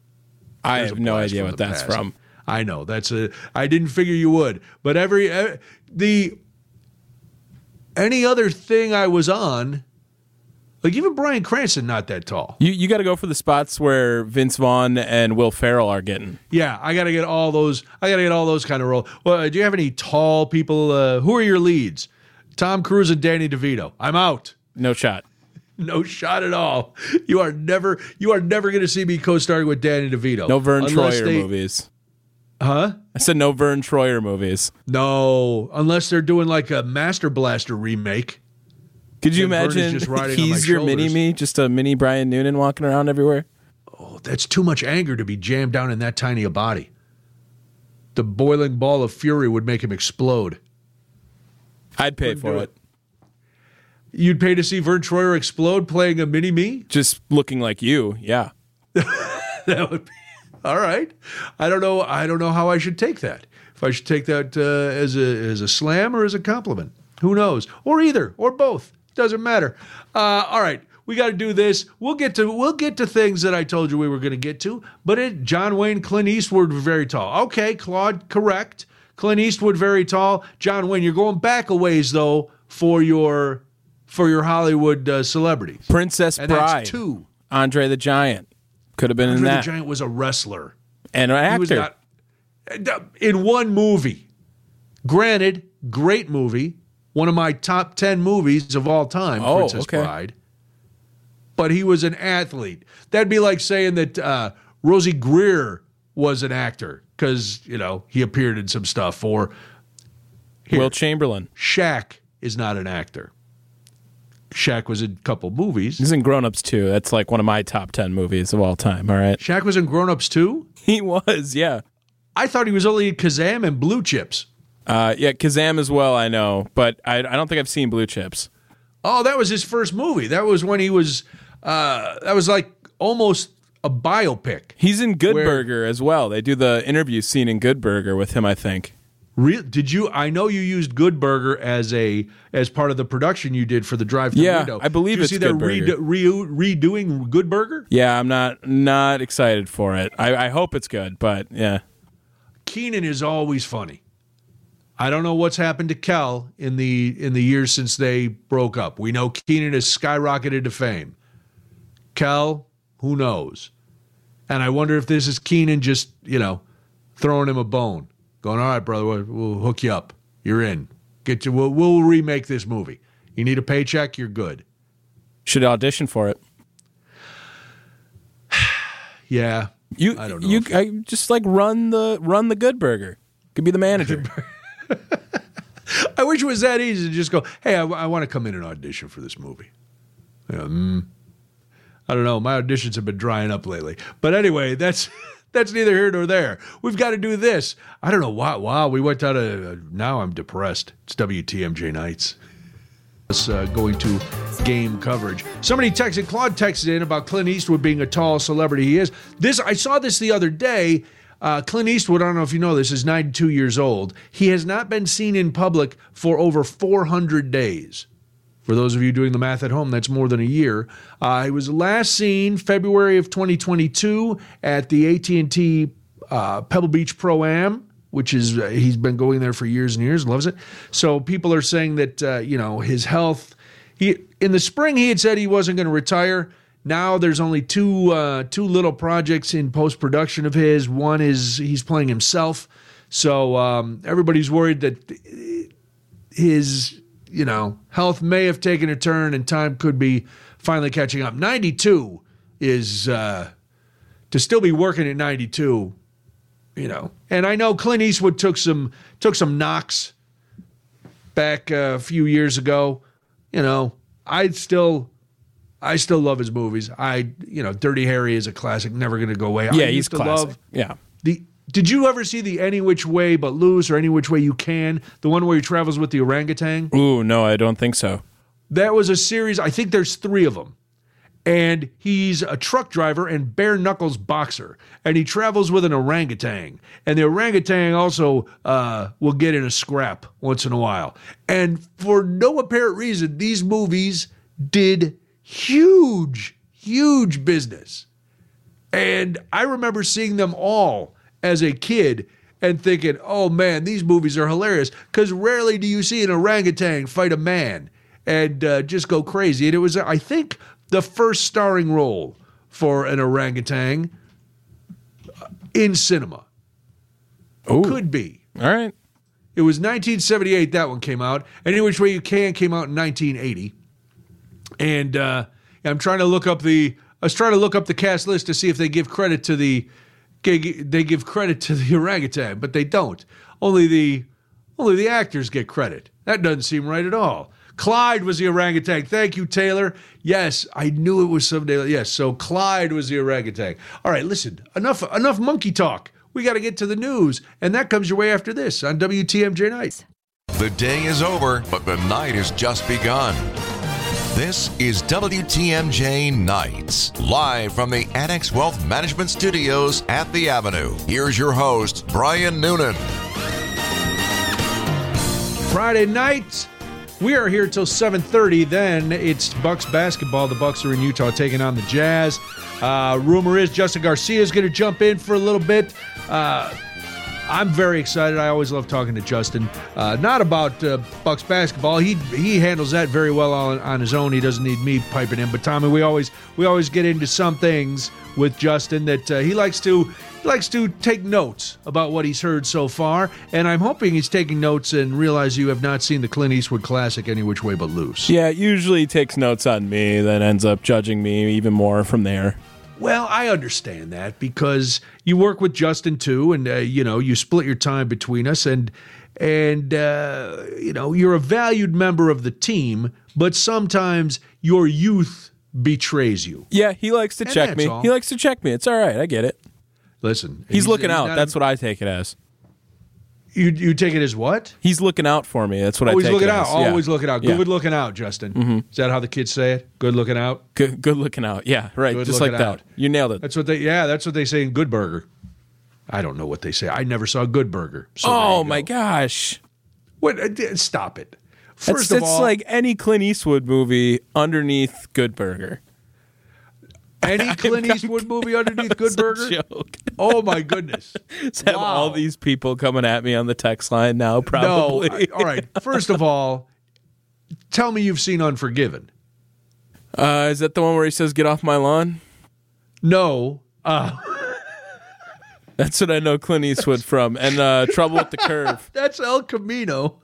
[SPEAKER 3] I
[SPEAKER 2] There's
[SPEAKER 3] have no idea what that's
[SPEAKER 2] past.
[SPEAKER 3] from.
[SPEAKER 2] I know that's a. I didn't figure you would, but every uh, the any other thing I was on, like even Bryan Cranston, not that tall.
[SPEAKER 3] You you got to go for the spots where Vince Vaughn and Will Ferrell are getting.
[SPEAKER 2] Yeah, I got to get all those. I got to get all those kind of roles. Well, uh, do you have any tall people? Uh, who are your leads? Tom Cruise and Danny DeVito. I'm out.
[SPEAKER 3] No shot. [laughs]
[SPEAKER 2] No shot at all. You are never. You are never going to see me co-starring with Danny DeVito.
[SPEAKER 3] No
[SPEAKER 2] Verne
[SPEAKER 3] Troyer
[SPEAKER 2] they-
[SPEAKER 3] movies.
[SPEAKER 2] Huh?
[SPEAKER 3] I said no Verne Troyer movies.
[SPEAKER 2] No, unless they're doing like a Master Blaster remake.
[SPEAKER 3] Could you imagine he's your mini me, just a mini Brian Noonan walking around everywhere?
[SPEAKER 2] Oh, that's too much anger to be jammed down in that tiny a body. The boiling ball of fury would make him explode.
[SPEAKER 3] I'd pay for it.
[SPEAKER 2] it. You'd pay to see Verne Troyer explode playing a mini me?
[SPEAKER 3] Just looking like you, yeah. [laughs]
[SPEAKER 2] that would be all right. I don't know. I don't know how I should take that. If I should take that uh, as a as a slam or as a compliment, who knows? Or either, or both. Doesn't matter. Uh, all right, we got to do this. We'll get to we'll get to things that I told you we were going to get to. But it, John Wayne, Clint Eastwood, were very tall. Okay, Claude, correct. Clint Eastwood, very tall. John Wayne, you're going back a ways though for your for your Hollywood uh, celebrities.
[SPEAKER 3] Princess
[SPEAKER 2] And
[SPEAKER 3] Bride.
[SPEAKER 2] two.
[SPEAKER 3] Andre the Giant. Could have been in
[SPEAKER 2] Andre the
[SPEAKER 3] that.
[SPEAKER 2] Giant was a wrestler.
[SPEAKER 3] and an
[SPEAKER 2] He was
[SPEAKER 3] actor.
[SPEAKER 2] not in one movie. Granted, great movie, one of my top ten movies of all time,
[SPEAKER 3] Oh,
[SPEAKER 2] Princess
[SPEAKER 3] okay.
[SPEAKER 2] Bride. But he was an athlete. That'd be like saying that uh, Rosey Grier was an actor because you know he appeared in some stuff. Or here,
[SPEAKER 3] Wilt Chamberlain.
[SPEAKER 2] Shaq is not an actor. Shaq was in a couple movies.
[SPEAKER 3] He's in Grown Ups too. That's like one of my top 10 movies of all time. All right.
[SPEAKER 2] Shaq was in Grown Ups too. [laughs]
[SPEAKER 3] He was, yeah.
[SPEAKER 2] I thought he was only in Kazam and Blue Chips.
[SPEAKER 3] Uh, yeah, Kazam as well, I know. But I, I don't think I've seen Blue Chips.
[SPEAKER 2] Oh, that was his first movie. That was when he was. Uh, that was like almost a biopic.
[SPEAKER 3] He's in Good Burger as well. They do the interview scene in Good Burger with him, I think.
[SPEAKER 2] Re- did you? I know you used Good Burger as a as part of the production you did for the drive through
[SPEAKER 3] Yeah,
[SPEAKER 2] window.
[SPEAKER 3] I believe
[SPEAKER 2] Did you
[SPEAKER 3] it's
[SPEAKER 2] see they're
[SPEAKER 3] Good Burger.
[SPEAKER 2] re- redoing Good Burger.
[SPEAKER 3] Yeah, I'm not not excited for it. I, I hope it's good, but yeah.
[SPEAKER 2] Kenan is always funny. I don't know what's happened to Kel in the in the years since they broke up. We know Kenan has skyrocketed to fame. Kel, who knows? And I wonder if this is Kenan just you know throwing him a bone, going, "All right, brother, we'll, we'll hook you up. You're in. Get you. We'll, we'll remake this movie. You need a paycheck. You're good.
[SPEAKER 3] Should audition for it. [sighs]
[SPEAKER 2] Yeah,
[SPEAKER 3] You
[SPEAKER 2] I don't know
[SPEAKER 3] you
[SPEAKER 2] if-
[SPEAKER 3] I, just like run the run the Good Burger. Could be the manager. [laughs]
[SPEAKER 2] I wish it was that easy to just go, hey, I, want to come in and audition for this movie. Yeah, mm, I don't know. My auditions have been drying up lately. But anyway, that's [laughs] that's neither here nor there. We've got to do this. I don't know why. Wow, we went out of. Now I'm depressed. It's WTMJ nights. Us, uh, going to game coverage. Somebody texted, Claude texted in about Clint Eastwood being a tall celebrity he is. This I saw this the other day. Uh, Clint Eastwood, I don't know if you know this, is 92 years old. He has not been seen in public for over 400 days. For those of you doing the math at home, that's more than a year. Uh, he was last seen February of 2022 at the AT&T uh, Pebble Beach Pro Am, which is uh, he's been going there for years and years, and loves it. So people are saying that uh, you know his health. He in the spring he had said he wasn't going to retire. Now there's only two uh, two little projects in post production of his. One is he's playing himself, so um, everybody's worried that his you know health may have taken a turn and time could be finally catching up. 92 is uh, to still be working at 92 you know. And I know Clint Eastwood took some took some knocks back uh, a few years ago. You know, I still I still love his movies. I you know, Dirty Harry is a classic, never going to go away. I
[SPEAKER 3] yeah, he's
[SPEAKER 2] to
[SPEAKER 3] classic.
[SPEAKER 2] love
[SPEAKER 3] yeah.
[SPEAKER 2] the did you ever see the Any Which Way But Loose or Any Which Way You Can? The one where he travels with the orangutan?
[SPEAKER 3] Ooh, no, I don't think so.
[SPEAKER 2] That was a series, I think there's three of them. And he's a truck driver and bare knuckles boxer. And he travels with an orangutan. And the orangutan also uh, will get in a scrap once in a while. And for no apparent reason, these movies did huge, huge business. And I remember seeing them all as a kid and thinking, "Oh man, these movies are hilarious." Because rarely do you see an orangutan fight a man and uh, just go crazy. And it was, I think, the first starring role for an orangutan in cinema.
[SPEAKER 3] Ooh.
[SPEAKER 2] Could be.
[SPEAKER 3] All right.
[SPEAKER 2] It was 1978 that one came out. Any Which Way You Can came out in 1980. And uh, I'm trying to look up the I was trying to look up the cast list to see if they give credit to the they give credit to the orangutan, but they don't. Only the only the actors get credit. That doesn't seem right at all. Clyde was the orangutan. Thank you, Taylor. Yes, I knew it was someday. Yes, so Clyde was the orangutan. All right, listen. Enough enough monkey talk. We got to get to the news, and that comes your way after this on WTMJ Nights.
[SPEAKER 1] The day is over, but the night has just begun. This is WTMJ Nights, live from the Annex Wealth Management Studios at the Avenue. Here's your host, Brian Noonan.
[SPEAKER 2] Friday night. We are here till 7:30. Then it's Bucks basketball. The Bucks are in Utah taking on the Jazz. Uh, rumor is Justin Garcia is going to jump in for a little bit. Uh, I'm very excited. I always love talking to Justin. Uh, not about uh, Bucks basketball. He he handles that very well on, on his own. He doesn't need me piping in. But Tommy, we always we always get into some things with Justin that uh, he likes to he likes to take notes about what he's heard so far. And I'm hoping he's taking notes and realize you have not seen the Clint Eastwood classic Any Which Way But Loose.
[SPEAKER 3] Yeah, usually takes notes on me, then ends up judging me even more from there.
[SPEAKER 2] Well, I understand that because you work with Justin too, and uh, you know you split your time between us, and and uh, you know you're a valued member of the team, but sometimes your youth betrays you.
[SPEAKER 3] Yeah, he likes to
[SPEAKER 2] And
[SPEAKER 3] check me.
[SPEAKER 2] all.
[SPEAKER 3] He likes to check me. It's all right. I get it.
[SPEAKER 2] Listen,
[SPEAKER 3] He's, looking out. That's
[SPEAKER 2] a-
[SPEAKER 3] what I take it as.
[SPEAKER 2] You you take it as what?
[SPEAKER 3] He's looking out for me. That's what I
[SPEAKER 2] Always
[SPEAKER 3] take
[SPEAKER 2] looking
[SPEAKER 3] it
[SPEAKER 2] out.
[SPEAKER 3] as. Yeah.
[SPEAKER 2] Always looking out.
[SPEAKER 3] Yeah. Mm-hmm.
[SPEAKER 2] Good looking out, Justin. Is that how the kids say it? Good looking out.
[SPEAKER 3] Good, good looking out. Yeah, right.
[SPEAKER 2] Good
[SPEAKER 3] Just like that.
[SPEAKER 2] out.
[SPEAKER 3] You nailed it.
[SPEAKER 2] That's what they. Yeah, that's what they say in Good Burger. I don't know what they say. I never saw Good Burger. So
[SPEAKER 3] oh my
[SPEAKER 2] go.
[SPEAKER 3] gosh.
[SPEAKER 2] What? uh, Stop it. First of
[SPEAKER 3] it's
[SPEAKER 2] all,
[SPEAKER 3] like any Clint Eastwood movie underneath Good Burger.
[SPEAKER 2] Any [laughs] Clint Eastwood movie underneath Good Burger.
[SPEAKER 3] joke.
[SPEAKER 2] Oh my goodness! [laughs]
[SPEAKER 3] To have all these people coming at me on the text line now,
[SPEAKER 2] No.
[SPEAKER 3] probably.
[SPEAKER 2] I- all right. First of all, tell me you've seen Unforgiven.
[SPEAKER 3] Uh, is that the one where he says, "Get off my lawn"?
[SPEAKER 2] No. Uh, [laughs]
[SPEAKER 3] That's what I know Clint Eastwood from. And uh, Trouble with the Curve.
[SPEAKER 2] that's El Camino.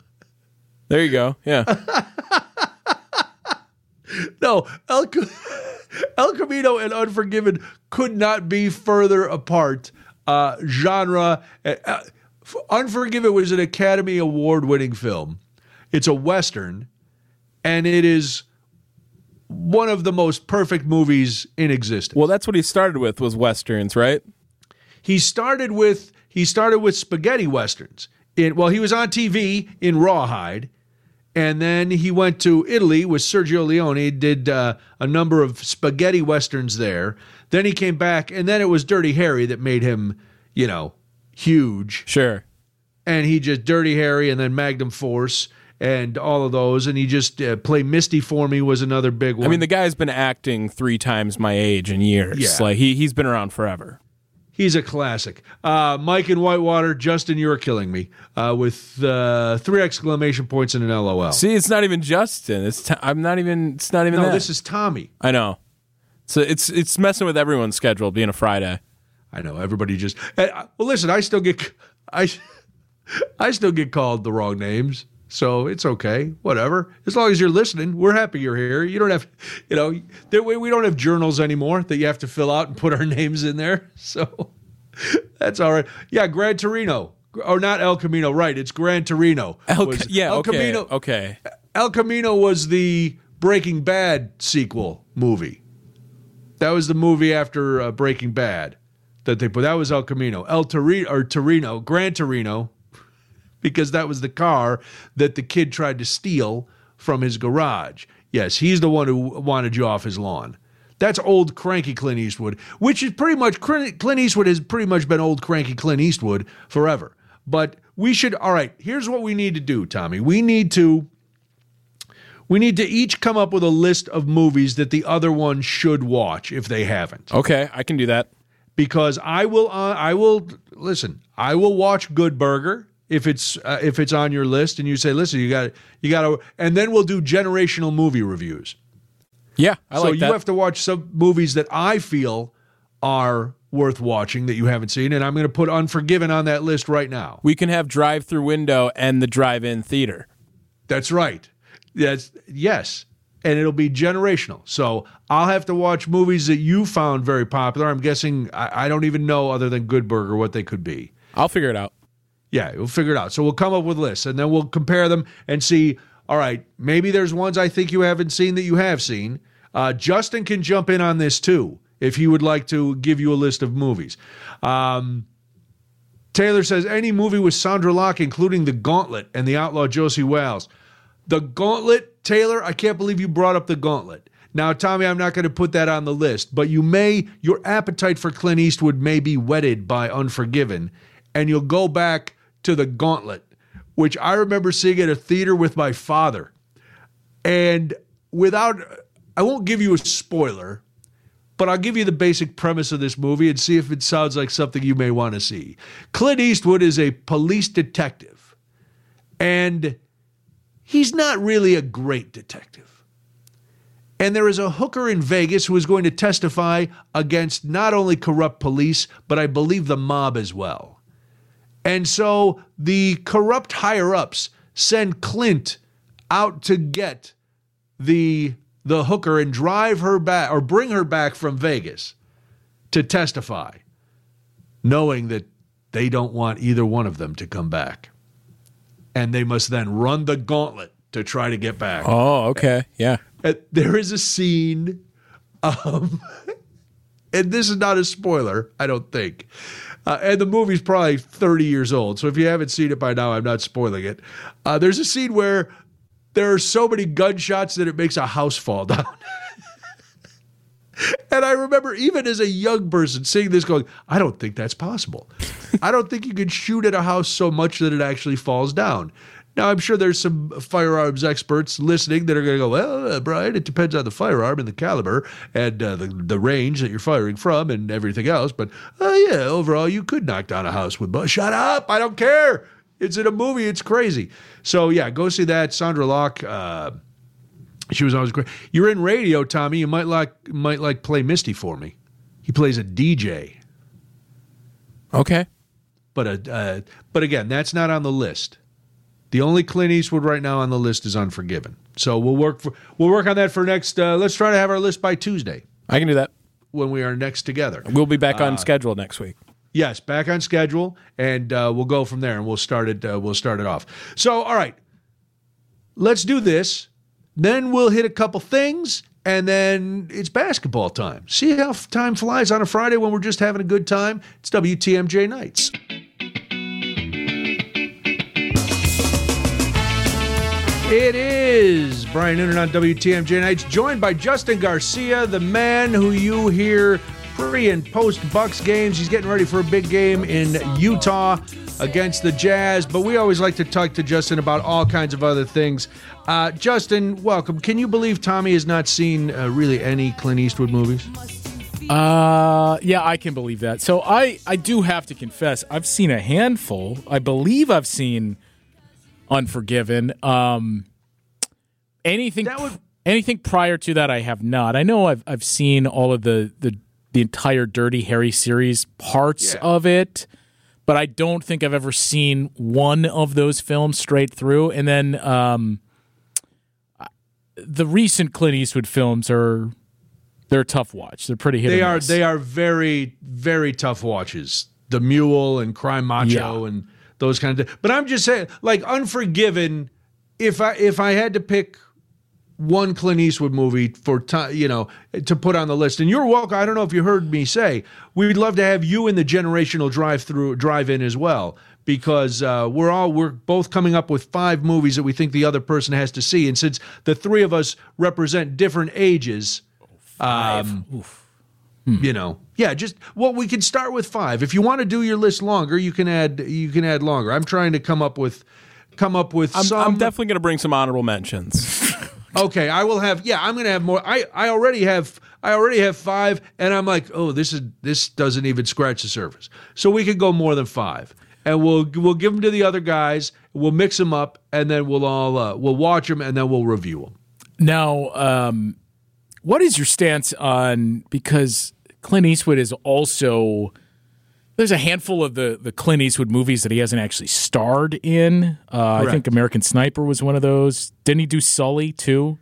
[SPEAKER 3] There you go. Yeah.
[SPEAKER 2] No, El, El Camino and Unforgiven could not be further apart. Uh, genre. Uh, uh, Unforgiven was an Academy Award winning film. It's a Western, and it is one of the most perfect movies in existence.
[SPEAKER 3] Well, that's what he started with was westerns, right?
[SPEAKER 2] he started with he started with spaghetti westerns. In, well, he was on TV in Rawhide, and then he went to Italy with Sergio Leone. Did uh, a number of spaghetti westerns there. Then he came back, and then it was Dirty Harry that made him, you know, huge.
[SPEAKER 3] Sure.
[SPEAKER 2] And he just Dirty Harry, and then Magnum Force, and all of those. And he just uh, play Misty for me was another big one.
[SPEAKER 3] I mean, the guy's been acting three times my age in years.
[SPEAKER 2] Yeah.
[SPEAKER 3] Like he he's been around forever.
[SPEAKER 2] He's a classic. Uh, Mike in Whitewater, Justin, you're killing me uh, with uh, three exclamation points and an LOL.
[SPEAKER 3] See, it's not even Justin. It's i I'm not even. It's not even.
[SPEAKER 2] no,
[SPEAKER 3] that.
[SPEAKER 2] this is Tommy.
[SPEAKER 3] I know. So it's it's messing with everyone's schedule being a Friday.
[SPEAKER 2] I know everybody just. uh, well, listen, I still get I [laughs] I still get called the wrong names, so it's okay. Whatever. As long as you're listening, we're happy you're here. You don't have, you know, there, we we don't have journals anymore that you have to fill out and put our [laughs] names in there. So [laughs] that's all right. Yeah, Gran Torino. Or not El Camino, right? It's Gran Torino.
[SPEAKER 3] El,
[SPEAKER 2] Was-
[SPEAKER 3] yeah.
[SPEAKER 2] El
[SPEAKER 3] okay.
[SPEAKER 2] Camino.
[SPEAKER 3] Okay.
[SPEAKER 2] El Camino was the Breaking Bad sequel movie. That was the movie after uh, Breaking Bad that they put. That was El Camino. El Torino or Torino, Gran Torino, because that was the car that the kid tried to steal from his garage. Yes, he's the one who wanted you off his lawn. That's old cranky Clint Eastwood, which is pretty much Clint Eastwood has pretty much been old cranky Clint Eastwood forever. But we should all right, here's what we need to do, Tommy. We need to we need to each come up with a list of movies that the other one should watch if they haven't.
[SPEAKER 3] Okay. I can do that.
[SPEAKER 2] because I will uh, I will listen. I will watch Good Burger if it's uh, if it's on your list, and you say, listen, you got you got to, and then we'll do generational movie reviews.
[SPEAKER 3] Yeah, I
[SPEAKER 2] so
[SPEAKER 3] like
[SPEAKER 2] you
[SPEAKER 3] that.
[SPEAKER 2] have to watch some movies that I feel are worth watching that you haven't seen, and I'm going to put Unforgiven on that list right now.
[SPEAKER 3] we can have drive-through window and the drive-in theater.
[SPEAKER 2] That's right. That's yes, and it'll be generational. So I'll have to watch movies that you found very popular. I'm guessing I, I don't even know other than Good Burger what they could be.
[SPEAKER 3] I'll figure it out.
[SPEAKER 2] Yeah, we'll figure it out. So we'll come up with lists and then we'll compare them and see. All right, maybe there's ones I think you haven't seen that you have seen. Uh, Justin can jump in on this too if he would like to give you a list of movies. Um, Taylor says any movie with Sondra Locke, including The Gauntlet and The Outlaw Josey Wales. The Gauntlet, Taylor, I can't believe you brought up The Gauntlet. Now, Tommy, I'm not going to put that on the list, but you may, your appetite for Clint Eastwood may be whetted by Unforgiven, and you'll go back to The Gauntlet, which I remember seeing at a theater with my father. And without, I won't give you a spoiler, but I'll give you the basic premise of this movie and see if it sounds like something you may want to see. Clint Eastwood is a police detective, and he's not really a great detective. And there is a hooker in Vegas who is going to testify against not only corrupt police, but I believe the mob as well. And so the corrupt higher ups send Clint out to get the the hooker and drive her back or bring her back from Vegas to testify, knowing that they don't want either one of them to come back. And they must then run the gauntlet to try to get back.
[SPEAKER 3] Oh, okay. Yeah.
[SPEAKER 2] And there is a scene, um, [laughs] and this is not a spoiler, I don't think. Uh, and the movie's probably 30 years old. So if you haven't seen it by now, I'm not spoiling it. Uh, there's a scene where there are so many gunshots that it makes a house fall [laughs] down. and I remember, even as a young person, seeing this going, I don't think that's possible. I don't think you can shoot at a house so much that it actually falls down. Now, I'm sure there's some firearms experts listening that are going to go, well, uh, Brian, it depends on the firearm and the caliber and uh, the, the range that you're firing from and everything else. But uh, yeah, overall, you could knock down a house with. Bu- Shut up! I don't care. It's in a movie. It's crazy. So yeah, go see that. Sondra Locke. Uh, she was always great. You're in radio, Tommy. You might like might like play Misty for me. He plays a DJ,
[SPEAKER 3] Okay.
[SPEAKER 2] but a uh, but again, that's not on the list. The only Clint Eastwood right now on the list is Unforgiven. So we'll work for we'll work on that for next. Uh, let's try to have our list by Tuesday
[SPEAKER 3] I can do that.
[SPEAKER 2] when we are next together.
[SPEAKER 3] We'll be back on schedule next week.
[SPEAKER 2] Yes, back on schedule, and uh, we'll go from there, and we'll start it. Uh, we'll start it off. So, all right, let's do this. Then we'll hit a couple things, and then it's basketball time. See how time flies on a Friday when we're just having a good time. It's WTMJ nights. It is Brian Noonan on WTMJ Nights, joined by Justin Garcia, the man who you hear pre and post Bucks games. He's getting ready for a big game in Utah against the Jazz, but we always like to talk to Justin about all kinds of other things. Uh, Justin, welcome. Can you believe Tommy has not seen uh, really any Clint Eastwood movies?
[SPEAKER 7] Uh, yeah, I can believe that. So I, I do have to confess, I've seen a handful. I believe I've seen Unforgiven. Um, anything,
[SPEAKER 2] That would-
[SPEAKER 7] anything prior to that, I have not. I know I've I've seen all of the the the entire Dirty Harry series, parts
[SPEAKER 2] Yeah.
[SPEAKER 7] of it, but I don't think I've ever seen one of those films straight through. And then, um, the recent Clint Eastwood films are. They're a tough watch. They're pretty hit.
[SPEAKER 2] They are
[SPEAKER 7] miss.
[SPEAKER 2] they are very very tough watches. The Mule and Cry Macho
[SPEAKER 7] Yeah.
[SPEAKER 2] and those kinds of. But I'm just saying, like Unforgiven. If I if I had to pick one Clint Eastwood movie for time, you know to put on the list, and you're welcome. I don't know if you heard me say we'd love to have you in the generational drive through drive in as well because uh, we're all we're both coming up with five movies that we think the other person has to see, and since the three of us represent different ages. Um, you know yeah just well we can start with five if you want to do your list longer you can add you can add longer i'm trying to come up with come up with
[SPEAKER 3] I'm,
[SPEAKER 2] some
[SPEAKER 3] I'm definitely going to bring some honorable mentions. [laughs]
[SPEAKER 2] okay i will have yeah i'm gonna have more i i already have I already have five, and I'm like, oh, this is this doesn't even scratch the surface. So we could go more than five, and we'll we'll give them to the other guys. We'll mix them up, and then we'll all uh, we'll watch them, and then we'll review them.
[SPEAKER 7] Now, um, what is your stance on because Clint Eastwood is also there's a handful of the the Clint Eastwood movies that he hasn't actually starred in. Uh, I think American Sniper was one of those. Didn't he do Sully too?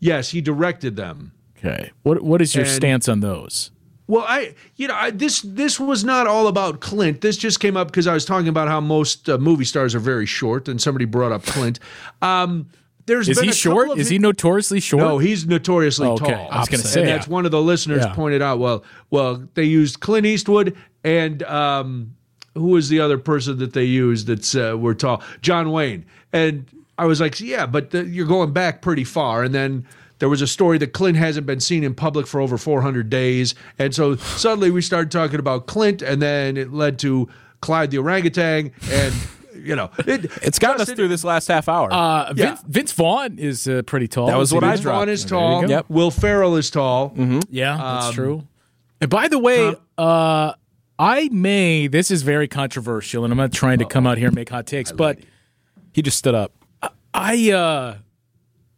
[SPEAKER 2] Yes, he directed them.
[SPEAKER 7] Okay. What what is your
[SPEAKER 2] And-
[SPEAKER 7] stance on those?
[SPEAKER 2] Well, I you know I, this this was not all about Clint. This just came up because I was talking about how most uh, movie stars are very short, and somebody brought up Clint. Um, there's
[SPEAKER 7] Is he short? Is he notoriously short?
[SPEAKER 2] No, he's notoriously
[SPEAKER 7] Oh, okay.
[SPEAKER 2] tall.
[SPEAKER 7] I was gonna say And
[SPEAKER 2] that's
[SPEAKER 7] yeah.
[SPEAKER 2] one of the listeners
[SPEAKER 7] Yeah.
[SPEAKER 2] pointed out. Well, well, they used Clint Eastwood and um, who was the other person that they used that's uh, were tall? John Wayne. And I was like, yeah, but the, you're going back pretty far. And then there was a story that Clint hasn't been seen in public for over 400 days, and so suddenly we started talking about Clint, and then it led to Clyde the orangutan, and you know, it,
[SPEAKER 3] It's gotten us through this last half hour.
[SPEAKER 7] Uh,
[SPEAKER 2] Yeah.
[SPEAKER 7] Vince, Vince Vaughn is uh, pretty tall.
[SPEAKER 3] That was
[SPEAKER 7] Is he
[SPEAKER 3] what I
[SPEAKER 7] good?
[SPEAKER 2] Vince Vaughn is tall.
[SPEAKER 3] Yep.
[SPEAKER 2] Will Ferrell is tall.
[SPEAKER 7] Yeah, that's
[SPEAKER 2] Um,
[SPEAKER 7] true. And by the way, uh, I may. This is very controversial, and I'm not trying to come out here and make hot takes, but
[SPEAKER 3] he just stood up.
[SPEAKER 7] I uh,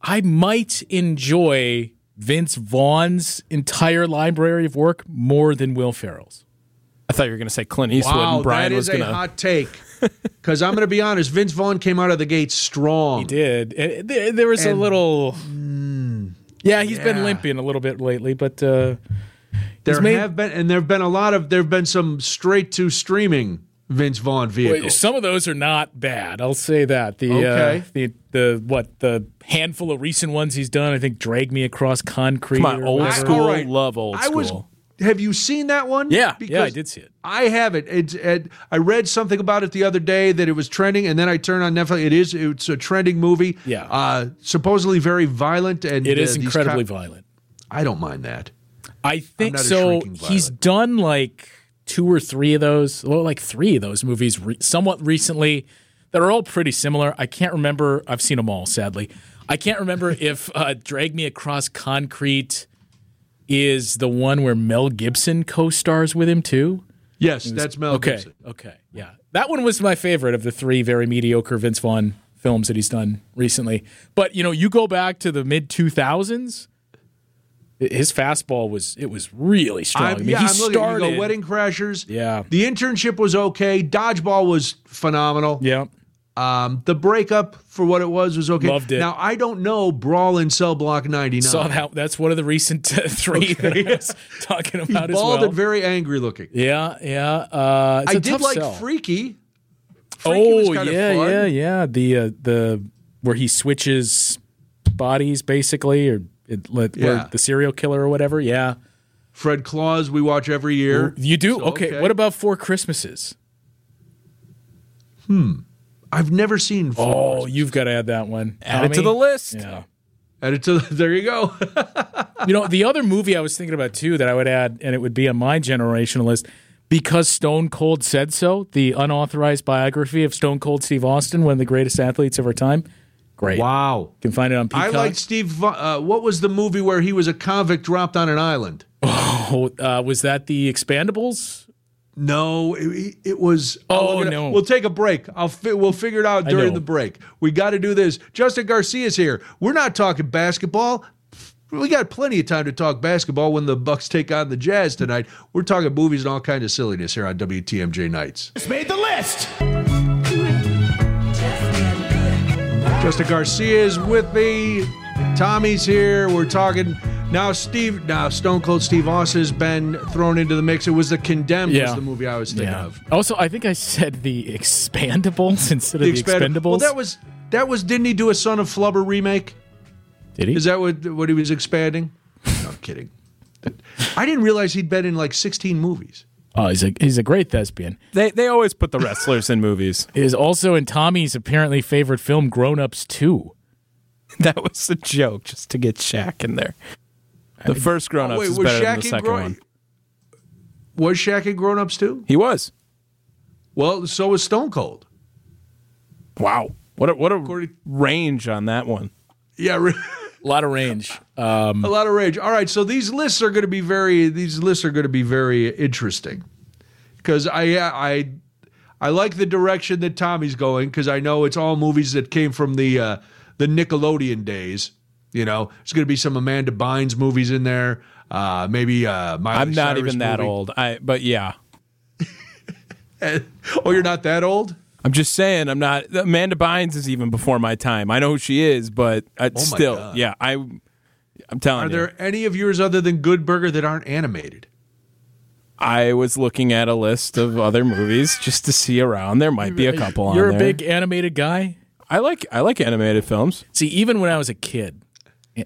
[SPEAKER 7] I might enjoy Vince Vaughn's entire library of work more than Will Ferrell's.
[SPEAKER 3] I thought you were going to say Clint Eastwood
[SPEAKER 2] Wow,
[SPEAKER 3] and Brian
[SPEAKER 2] that
[SPEAKER 3] was
[SPEAKER 2] a
[SPEAKER 3] going to.
[SPEAKER 2] hot take. [laughs] Because I'm going to be honest, Vince Vaughn came out of the gate strong.
[SPEAKER 7] He did. Uh, There, there was a
[SPEAKER 2] And-
[SPEAKER 7] little. yeah, he's been limping a little bit lately, but uh,
[SPEAKER 2] There
[SPEAKER 7] he's made-
[SPEAKER 2] have been, and there have been a lot of, there have been some straight to streaming Vince Vaughn
[SPEAKER 7] Wait,
[SPEAKER 2] vehicles.
[SPEAKER 7] Some of those are not bad. I'll say that. The
[SPEAKER 2] Okay.
[SPEAKER 7] uh, the the what the handful of recent ones he's done. I think drag me across concrete.
[SPEAKER 3] Come on, old
[SPEAKER 7] whatever.
[SPEAKER 3] school.
[SPEAKER 2] all right.
[SPEAKER 3] Love old
[SPEAKER 2] I
[SPEAKER 3] school.
[SPEAKER 2] was. Have you seen that one?
[SPEAKER 7] Yeah, yeah, I did see it.
[SPEAKER 2] I haven't. It's. It, I read something about it the other day that it was trending, and then I turned on Netflix. It is. It's a trending movie.
[SPEAKER 7] Yeah.
[SPEAKER 2] Uh, supposedly very violent, and
[SPEAKER 7] it is
[SPEAKER 2] uh,
[SPEAKER 7] incredibly violent.
[SPEAKER 2] I don't mind that.
[SPEAKER 7] I think so. He's done like two or three of those, well, like three of those movies re- somewhat recently that are all pretty similar. I can't remember. I've seen them all, sadly. I can't remember [laughs] if uh, Drag Me Across Concrete is the one where Mel Gibson co stars with him too.
[SPEAKER 2] Yes, that's Mel
[SPEAKER 7] okay.
[SPEAKER 2] Gibson.
[SPEAKER 7] Okay. Yeah. That one was my favorite of the three very mediocre Vince Vaughn films that he's done recently. But, you know, you go back to the mid 2000s, his fastball was it was really strong.
[SPEAKER 2] I'm,
[SPEAKER 7] I mean,
[SPEAKER 2] yeah,
[SPEAKER 7] he
[SPEAKER 2] I'm
[SPEAKER 7] started
[SPEAKER 2] Wedding Crashers.
[SPEAKER 7] Yeah.
[SPEAKER 2] The internship was okay. Dodgeball was phenomenal.
[SPEAKER 7] Yeah.
[SPEAKER 2] Um, the breakup for what it was was okay.
[SPEAKER 7] Loved it.
[SPEAKER 2] Now I don't know Brawl in Cell Block 99.
[SPEAKER 7] Saw that that's one of the recent uh, [laughs] three that I was talking
[SPEAKER 2] He's
[SPEAKER 7] about as
[SPEAKER 2] bald
[SPEAKER 7] well.
[SPEAKER 2] and very angry looking.
[SPEAKER 7] yeah, yeah. Uh, it's
[SPEAKER 2] I
[SPEAKER 7] a
[SPEAKER 2] did like
[SPEAKER 7] sell.
[SPEAKER 2] Freaky. Freaky
[SPEAKER 7] Oh yeah,
[SPEAKER 2] fun.
[SPEAKER 7] yeah, yeah. The uh, the where he switches bodies basically, or it, let, where
[SPEAKER 2] Yeah.
[SPEAKER 7] the serial killer or whatever. Yeah,
[SPEAKER 2] Fred Claus we watch every year.
[SPEAKER 7] you do.
[SPEAKER 2] So,
[SPEAKER 7] okay.
[SPEAKER 2] okay.
[SPEAKER 7] What about Four Christmases?
[SPEAKER 2] I've never seen.
[SPEAKER 7] Oh, you've got to add that one.
[SPEAKER 3] Add it to the list.
[SPEAKER 7] Yeah.
[SPEAKER 2] Add it to there you go. [laughs]
[SPEAKER 7] you know, the other movie I was thinking about too that I would add, and it would be on my generational list because Stone Cold said so. The unauthorized biography of Stone Cold Steve Austin, one of the greatest athletes of our time. Great.
[SPEAKER 2] wow.
[SPEAKER 7] You can find it on
[SPEAKER 2] I
[SPEAKER 7] Peacock.
[SPEAKER 2] like Steve. Uh, what was the movie where he was a convict dropped on an island? [laughs]
[SPEAKER 7] Oh, uh, was that the Expandables?
[SPEAKER 2] No, it, it was.
[SPEAKER 7] Oh,
[SPEAKER 2] I'll look it up.
[SPEAKER 7] no.
[SPEAKER 2] We'll take a break. I'll fi- we'll figure it out during the break. We got to do this. Justin Garcia's here. We're not talking basketball. We got plenty of time to talk basketball when the Bucks take on the Jazz tonight. We're talking movies and all kinds of silliness here on WTMJ Nights.
[SPEAKER 8] It's made the list.
[SPEAKER 2] Justin Garcia is with me. Tommy's here. We're talking now. Steve, now Stone Cold Steve Austin has been thrown into the mix. It was the Condemned.
[SPEAKER 7] Yeah.
[SPEAKER 2] Was the movie I was thinking
[SPEAKER 7] Yeah.
[SPEAKER 2] of.
[SPEAKER 7] Also, I think I said the Expandables [laughs] instead of the,
[SPEAKER 2] Expand-
[SPEAKER 7] Expendables.
[SPEAKER 2] Well, that was that was. Didn't he do a Son of Flubber remake?
[SPEAKER 7] Did he?
[SPEAKER 2] Is that what what he was expanding? No, I'm kidding. I didn't realize he'd been in like 16 movies.
[SPEAKER 7] oh, he's a he's a great thespian.
[SPEAKER 3] They they always put the wrestlers in movies. [laughs]
[SPEAKER 7] Is also in Tommy's apparently favorite film, Grown Ups Two.
[SPEAKER 3] That was a joke just to get Shaq in there. The first Grown Ups
[SPEAKER 2] Wait,
[SPEAKER 3] is
[SPEAKER 2] was
[SPEAKER 3] better than the second
[SPEAKER 2] Grown?
[SPEAKER 3] one.
[SPEAKER 2] Was Shaq in Grown Ups too?
[SPEAKER 3] He was.
[SPEAKER 2] Well, so was Stone Cold.
[SPEAKER 3] Wow. What a, what a
[SPEAKER 2] According-
[SPEAKER 3] range on that one.
[SPEAKER 2] Yeah, re- [laughs]
[SPEAKER 7] A lot of range. Um,
[SPEAKER 2] A lot of rage. All right, so these lists are going to be very. These lists are going to be very interesting because I I I like the direction that Tommy's going because I know it's all movies that came from the uh, the Nickelodeon days. You know, there's going to be some Amanda Bynes movies in there. Uh, maybe uh, Miley
[SPEAKER 3] I'm not
[SPEAKER 2] Cyrus
[SPEAKER 3] even that
[SPEAKER 2] movie.
[SPEAKER 3] old. I but yeah. [laughs]
[SPEAKER 2] Oh, you're not that old.
[SPEAKER 3] I'm just saying, I'm not. Amanda Bynes is even before my time. I know who she is, but uh,
[SPEAKER 2] my
[SPEAKER 3] still,
[SPEAKER 2] God.
[SPEAKER 3] yeah. I, I'm telling you
[SPEAKER 2] Are
[SPEAKER 3] you,
[SPEAKER 2] there any of yours other than Good Burger that aren't animated?
[SPEAKER 3] I was looking at a list of other movies just to see around. There might be a couple.
[SPEAKER 7] You're
[SPEAKER 3] on
[SPEAKER 7] a
[SPEAKER 3] there.
[SPEAKER 7] big animated guy.
[SPEAKER 3] I like. I like animated films.
[SPEAKER 7] See, even when I was a kid, a-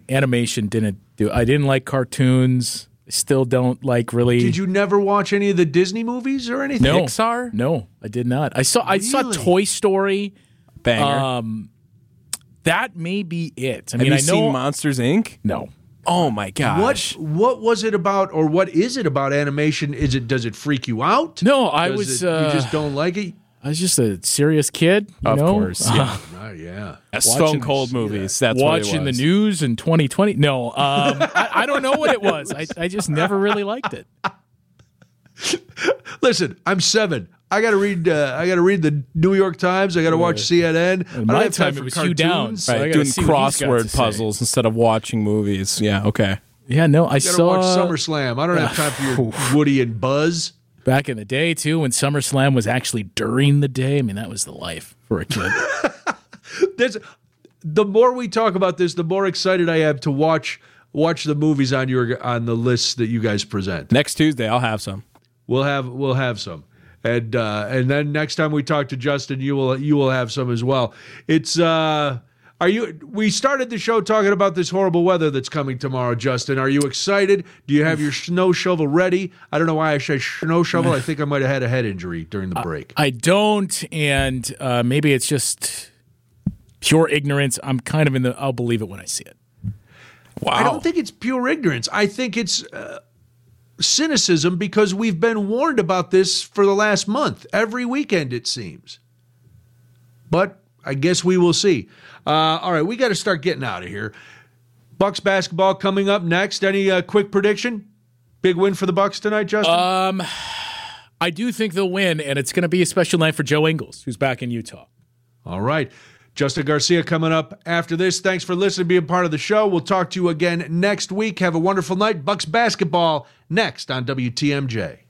[SPEAKER 7] animation didn't do. I didn't like cartoons. Still don't like really.
[SPEAKER 2] Did you never watch any of the Disney movies or anything?
[SPEAKER 7] No,
[SPEAKER 3] Pixar?
[SPEAKER 7] No, I did not. I saw. I saw
[SPEAKER 2] Really?
[SPEAKER 7] Toy Story.
[SPEAKER 3] Banger.
[SPEAKER 7] Um, that may be it. I
[SPEAKER 3] Have
[SPEAKER 7] mean,
[SPEAKER 3] you
[SPEAKER 7] I know.
[SPEAKER 3] seen Monsters Inc?
[SPEAKER 7] no,
[SPEAKER 3] Oh my
[SPEAKER 2] What
[SPEAKER 3] gosh!
[SPEAKER 2] what was it about, or what is it about animation? Is it does it freak you out?
[SPEAKER 7] no. I
[SPEAKER 2] Does
[SPEAKER 7] was.
[SPEAKER 2] it-
[SPEAKER 7] uh,
[SPEAKER 2] you just don't like it.
[SPEAKER 7] I was just a serious kid. You
[SPEAKER 3] Of
[SPEAKER 7] know?
[SPEAKER 3] course,
[SPEAKER 7] Uh,
[SPEAKER 3] yeah. [laughs]
[SPEAKER 2] Oh, yeah.
[SPEAKER 3] Stone
[SPEAKER 7] watching-
[SPEAKER 3] Cold movies. That's
[SPEAKER 7] watching
[SPEAKER 3] what it
[SPEAKER 7] the
[SPEAKER 3] was.
[SPEAKER 7] news in 2020. No, um, [laughs] I, I don't know what it was. I, I just never really liked it. [laughs]
[SPEAKER 2] Listen, I'm seven. I got to read. Uh, I got to read the New York Times. I got to watch CNN. I
[SPEAKER 7] In
[SPEAKER 2] don't
[SPEAKER 7] my
[SPEAKER 2] have time
[SPEAKER 7] time,
[SPEAKER 2] for
[SPEAKER 7] it was Hugh
[SPEAKER 2] cartoons.
[SPEAKER 7] Downs. I
[SPEAKER 3] Right,
[SPEAKER 7] gotta
[SPEAKER 3] doing
[SPEAKER 7] see what he's got to
[SPEAKER 3] crossword
[SPEAKER 7] say.
[SPEAKER 3] puzzles instead of watching movies. Yeah, okay.
[SPEAKER 7] Yeah, no, I
[SPEAKER 2] I got to
[SPEAKER 7] saw
[SPEAKER 2] watch SummerSlam. I don't have time for your Woody and Buzz.
[SPEAKER 7] Back in the day too when SummerSlam was actually during the day. I mean, that was the life for a kid. [laughs]
[SPEAKER 2] There's, the more we talk about this, the more excited I am to watch watch the movies on your on the list that you guys present.
[SPEAKER 3] Next Tuesday, I'll have some.
[SPEAKER 2] We'll have we'll have some, and uh, and then next time we talk to Justin, you will you will have some as well. It's uh, are you? We started the show talking about this horrible weather that's coming tomorrow. Justin, are you excited? Do you have your snow shovel ready? I don't know why I said snow shovel. I think I might have had a head injury during the break.
[SPEAKER 7] I don't, and uh, maybe it's just pure ignorance. I'm kind of in the. I'll believe it when I see it.
[SPEAKER 3] Wow.
[SPEAKER 2] I don't think it's pure ignorance. I think it's uh, cynicism because we've been warned about this for the last month, every weekend, it seems. But I guess we will see. Uh, all right, we got to start getting out of here. Bucks basketball coming up next. Any uh, quick prediction? Big win for the Bucks tonight, Justin.
[SPEAKER 7] Um, I do think they'll win, and it's going to be a special night for Joe Ingles, who's back in Utah.
[SPEAKER 2] All right. Justin Garcia coming up after this. Thanks for listening, being part of the show. We'll talk to you again next week. Have a wonderful night. Bucks basketball next on WTMJ.